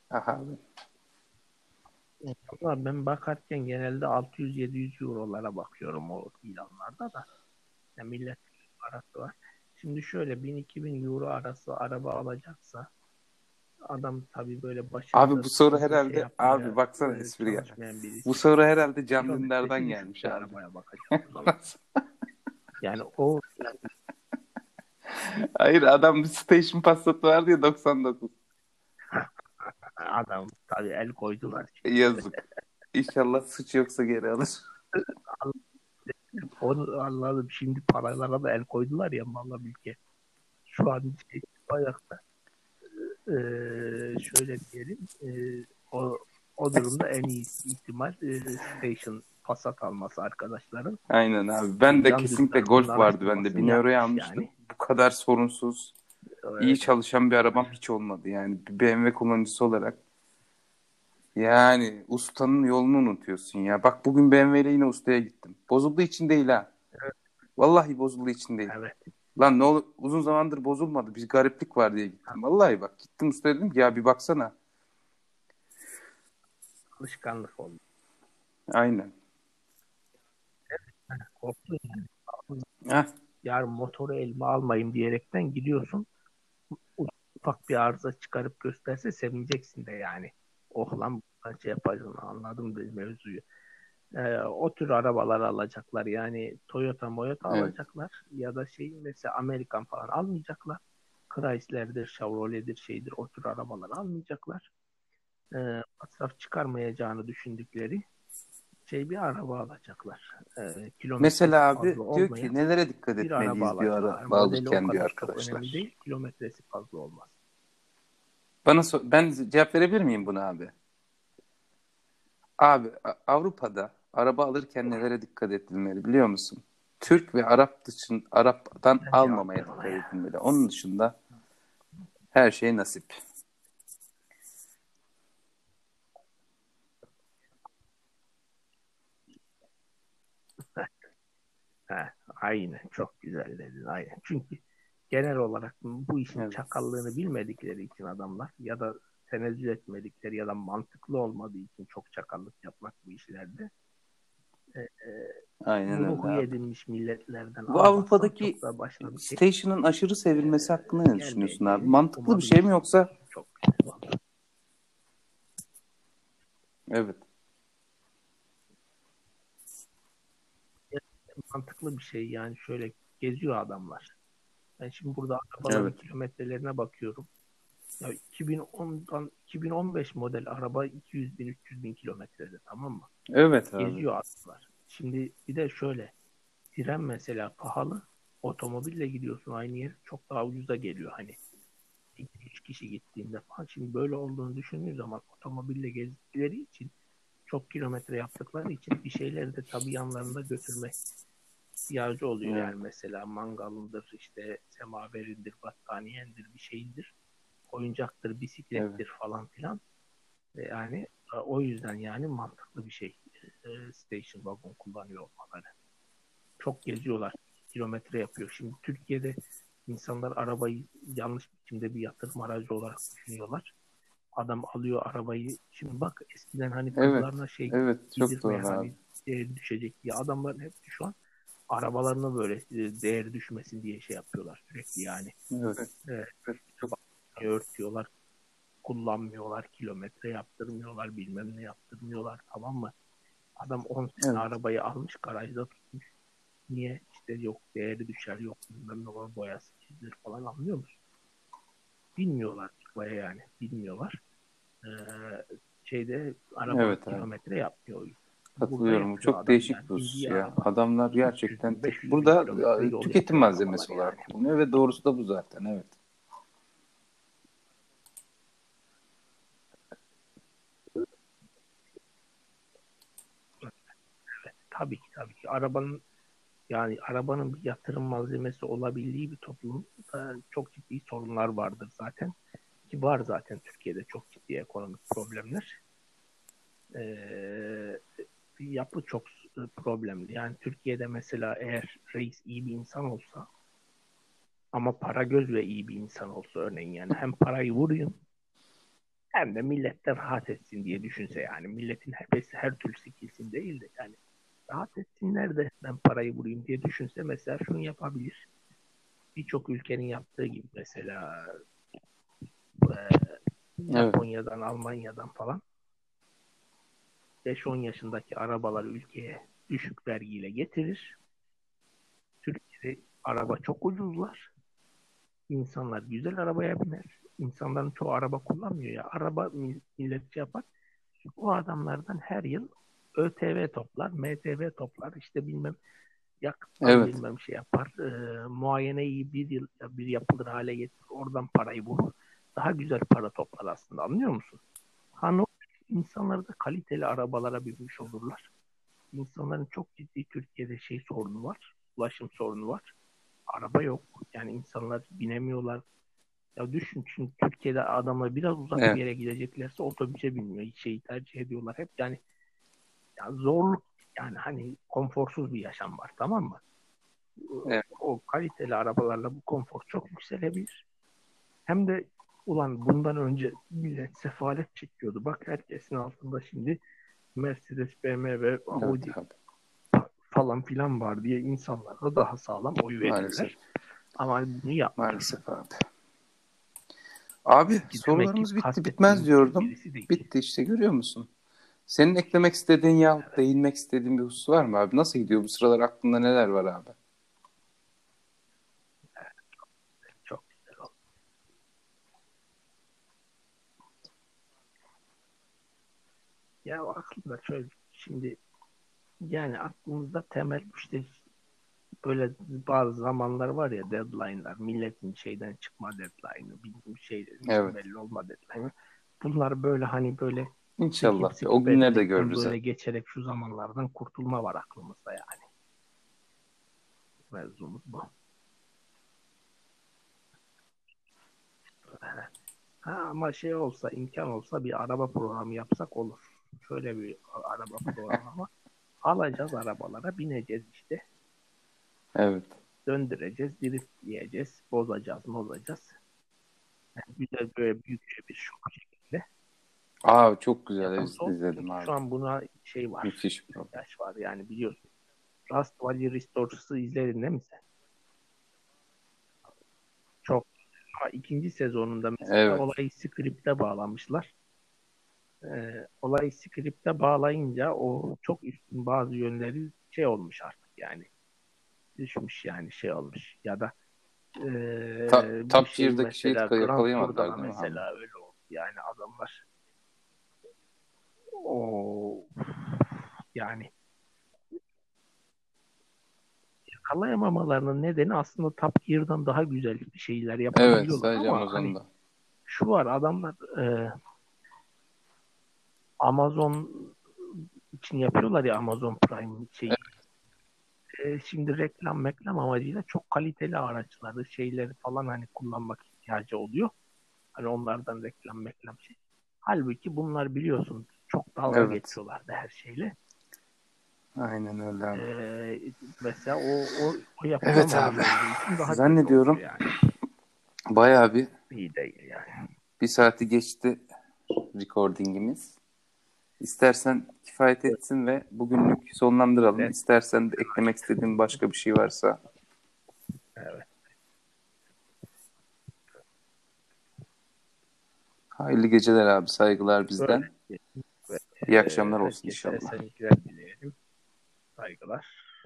Aha abi. Ben bakarken genelde 600-700 eurolara bakıyorum o ilanlarda da. Ya millet parası var. Şimdi şöyle 1000-2000 euro arası araba alacaksa adam tabii böyle başında Abi bu soru fazla herhalde- yapmaya, abi baksana e, espri birisi. Bu soru herhalde Can Dündar'dan gelmiş abi. Arabaya bakacak. Yani o Hayır adam bir station Passat'ı vardı ya 99. adam tabii el koydular. Yazık. İnşallah suç yoksa geri alır. Onu anladım. Şimdi paralara da el koydular ya malla ülke. Şu an şey, ayakta. Ee, şöyle diyelim. e, o o durumda en iyi ihtimal e, station Passat alması arkadaşların. Aynen abi. Ben de Can kesinlikle Golf vardı bende. araştırmasını 1000 euroya almıştım. yani. Bu kadar sorunsuz, Evet. iyi çalışan bir arabam hiç olmadı. Yani bir BMW kullanıcısı olarak. Yani ustanın yolunu unutuyorsun ya. Bak bugün BMW ile yine ustaya gittim. Bozulduğu için değil ha. Vallahi bozulduğu için değil. Evet. Lan ne olur uzun zamandır bozulmadı. Bir gariplik var diye gittim. Vallahi bak gittim ustaya dedim ki ya bir baksana. Alışkanlık oldu. Aynen. Korktun yani. Heh, Yarın motoru elime almayayım diyerekten gidiyorsun. Ufak bir arıza çıkarıp gösterse sevineceksin de yani. Oh lan şey yapacaksın anladım da mevzuyu. Ee, o tür arabalar alacaklar. Yani Toyota Moyota Evet. alacaklar. Ya da şey mesela Amerikan falan almayacaklar. Chrysler'dir, Chevrolet'dir, şeydir o tür arabalar almayacaklar. Ee, masraf çıkarmayacağını düşündükleri şey bir araba alacaklar. Ee, Mesela abi diyor ki nelere dikkat bir araba etmeliyiz diyor araba alırken diyor arkadaşlar. önemli değil. Kilometresi fazla olmaz. Bana so- ben cevap verebilir miyim buna abi? Abi Avrupa'da araba alırken nelere dikkat edilmeli biliyor musun? Türk ve Arap dışın Arap'tan almamaya dikkat edilmeli. Onun dışında her şey nasip. He, aynen çok güzel dedin aynen. Çünkü genel olarak bu işin Evet. çakallığını bilmedikleri için adamlar ya da tenezzül etmedikleri ya da mantıklı olmadığı için çok çakallık yapmak bu işlerde. Aynen öyle Ruhu abi. edinmiş milletlerden Bu Avrupa'daki şey Station'ın aşırı sevilmesi hakkında ne düşünüyorsun abi? Mantıklı bir şey mi yoksa? Çok. Evet. mantıklı bir şey yani şöyle geziyor adamlar. Ben şimdi burada arabaların Evet. kilometrelerine bakıyorum. Ya 2010'dan 2015 model araba 200 bin 300 bin kilometrede tamam mı? Evet abi. Geziyor atlar. Şimdi bir de şöyle tren mesela pahalı. Otomobille gidiyorsun aynı yer çok daha ucuza geliyor hani. 2-3 kişi gittiğinde falan. Şimdi böyle olduğunu düşündüğün zaman otomobille gezdikleri için çok kilometre yaptıkları için bir şeyleri de tabii yanlarında götürme ihtiyacı oluyor. Evet. Yani mesela mangalındır, işte semaverindir, battaniyendir, bir şeyindir. Oyuncaktır, bisiklettir falan filan. Yani o yüzden yani mantıklı bir şey e, station wagon kullanıyor olmaları. Çok geziyorlar. Kilometre yapıyor. Şimdi Türkiye'de insanlar arabayı yanlış biçimde bir yatırım aracı olarak düşünüyorlar. Adam alıyor arabayı. Şimdi bak eskiden hani Evet, kızlarına şey Evet çok doğru hani abi. değeri düşecek diye adamların hepsi şu an arabalarına böyle e, değeri düşmesin diye şey yapıyorlar sürekli yani. Evet. Örtüyorlar, kullanmıyorlar, kilometre yaptırmıyorlar, bilmem ne yaptırmıyorlar tamam mı? Adam 10 sene Evet. arabayı almış garajda tutmuş. Niye? İşte yok değeri düşer, yok bilmem ne var, boyası çizilir falan anlıyor musun? Bilmiyorlar baya yani, bilmiyorlar. Ee, şeyde araba Evet kilometre yapmıyor. Burada Katılıyorum. Bu çok değişik yani. bir husus ya. Adamlar gerçekten 300 500 burada e, tüketim malzemesi olarak yani. kullanıyor ve doğrusu da bu zaten evet. Tabii ki tabii ki arabanın yani arabanın bir yatırım malzemesi olabildiği bir toplumda çok ciddi sorunlar vardır zaten. Ki var zaten Türkiye'de çok ciddi ekonomik problemler. Ee, yapı çok problemli. Yani Türkiye'de mesela eğer reis iyi bir insan olsa ama para göz ve iyi bir insan olsa örneğin yani hem parayı vurayım hem de millet de rahat etsin diye düşünse yani milletin hepsi her türlü sikilsin değil de yani rahat etsinler de ben parayı vurayım diye düşünse mesela şunu yapabilir. Birçok ülkenin yaptığı gibi mesela e, Japonya'dan, Almanya'dan falan 5-10 yaşındaki arabaları ülkeye düşük vergiyle getirir. Türkiye'de araba çok ucuzlar. İnsanlar güzel arabaya biner. İnsanların çoğu araba kullanmıyor ya. Araba millet şey yapar. O adamlardan her yıl ÖTV toplar, MTV toplar, işte bilmem yakıttan Evet. bilmem şey yapar. E, muayeneyi bir yıl bir yapılır hale getirir. Oradan parayı vurur. Daha güzel para toplar aslında. Anlıyor musun? Hani insanlar da kaliteli arabalara binmiş olurlar. İnsanların çok ciddi Türkiye'de şey sorunu var. Ulaşım sorunu var. Araba yok. Yani insanlar binemiyorlar. Ya düşün çünkü Türkiye'de adamlar biraz uzak Evet. bir yere gideceklerse otobüse binmiyor. Şeyi tercih ediyorlar. Hep yani ya zorluk yani hani konforsuz bir yaşam var tamam mı? Evet. O kaliteli arabalarla bu konfor çok yükselebilir. Hem de ulan bundan önce millet sefalet çekiyordu. Bak herkesin altında şimdi Mercedes, BMW, Audi Evet falan filan var diye insanlar da daha sağlam oy. Maalesef. Ama bunu yapmıyor. Maalesef abi. Abi ki sorularımız bitti bitmez diyordum. Bitti işte görüyor musun? Senin eklemek istediğin ya değinmek istediğin bir husus var mı abi? Nasıl gidiyor bu sıralar aklında neler var abi? Çok güzel oldu. Ya aklımda şöyle şimdi yani aklımızda temel işte böyle bazı zamanlar var ya deadline'lar milletin şeyden çıkma deadline'ı bizim şeylerin Evet. belli olma deadline'ı bunlar böyle hani böyle İnşallah. Sıkıp O günleri de etmekten görürüz. Böyle geçerek şu zamanlardan kurtulma var aklımızda yani. Mevzumuz bu. Ha, ama şey olsa, imkan olsa bir araba programı yapsak olur. Şöyle bir araba programı ama alacağız arabalara, bineceğiz işte. Evet. Döndüreceğiz, driftleyeceğiz, bozacağız, bozacağız. Yani güzel böyle büyük bir şok. Aa çok güzel Yapalım. iz- izledim abi. Şu an buna şey var. Müthiş bir ihtiyaç var yani biliyorsun. Rust Valley Restores'ı izledin değil mi sen? Çok. Ama ikinci sezonunda mesela Evet. olayı script'e bağlamışlar. Ee, olayı script'e bağlayınca o çok üstün bazı yönleri şey olmuş artık yani. Düşmüş yani şey olmuş ya da Ee, Ta- Top şey de Grand yakalayamadılar değil mi? Mesela öyle oldu. Yani adamlar o yani yakalayamamalarının nedeni aslında Top Gear'dan daha güzel şeyler Evet yapabiliyorlar sadece ama hani şu var adamlar e, Amazon için yapıyorlar ya Amazon Prime şeyi. E, şimdi reklam meklam amacıyla çok kaliteli araçları şeyleri falan hani kullanmak ihtiyacı oluyor. Hani onlardan reklam meklam şey. Halbuki bunlar biliyorsun çok dalga Evet. geçiyorlardı her şeyle. Aynen öyle abi. E, mesela o, o, o Evet abi. Zannediyorum Yani. bayağı bir İyi değil yani. bir saati geçti recordingimiz. İstersen kifayet etsin ve bugünlük sonlandıralım. Evet. İstersen de eklemek istediğin başka bir şey varsa. Evet. Hayırlı geceler abi. Saygılar bizden. Böyle. İyi akşamlar olsun Herkese inşallah. esenlikler dileyelim. Saygılar.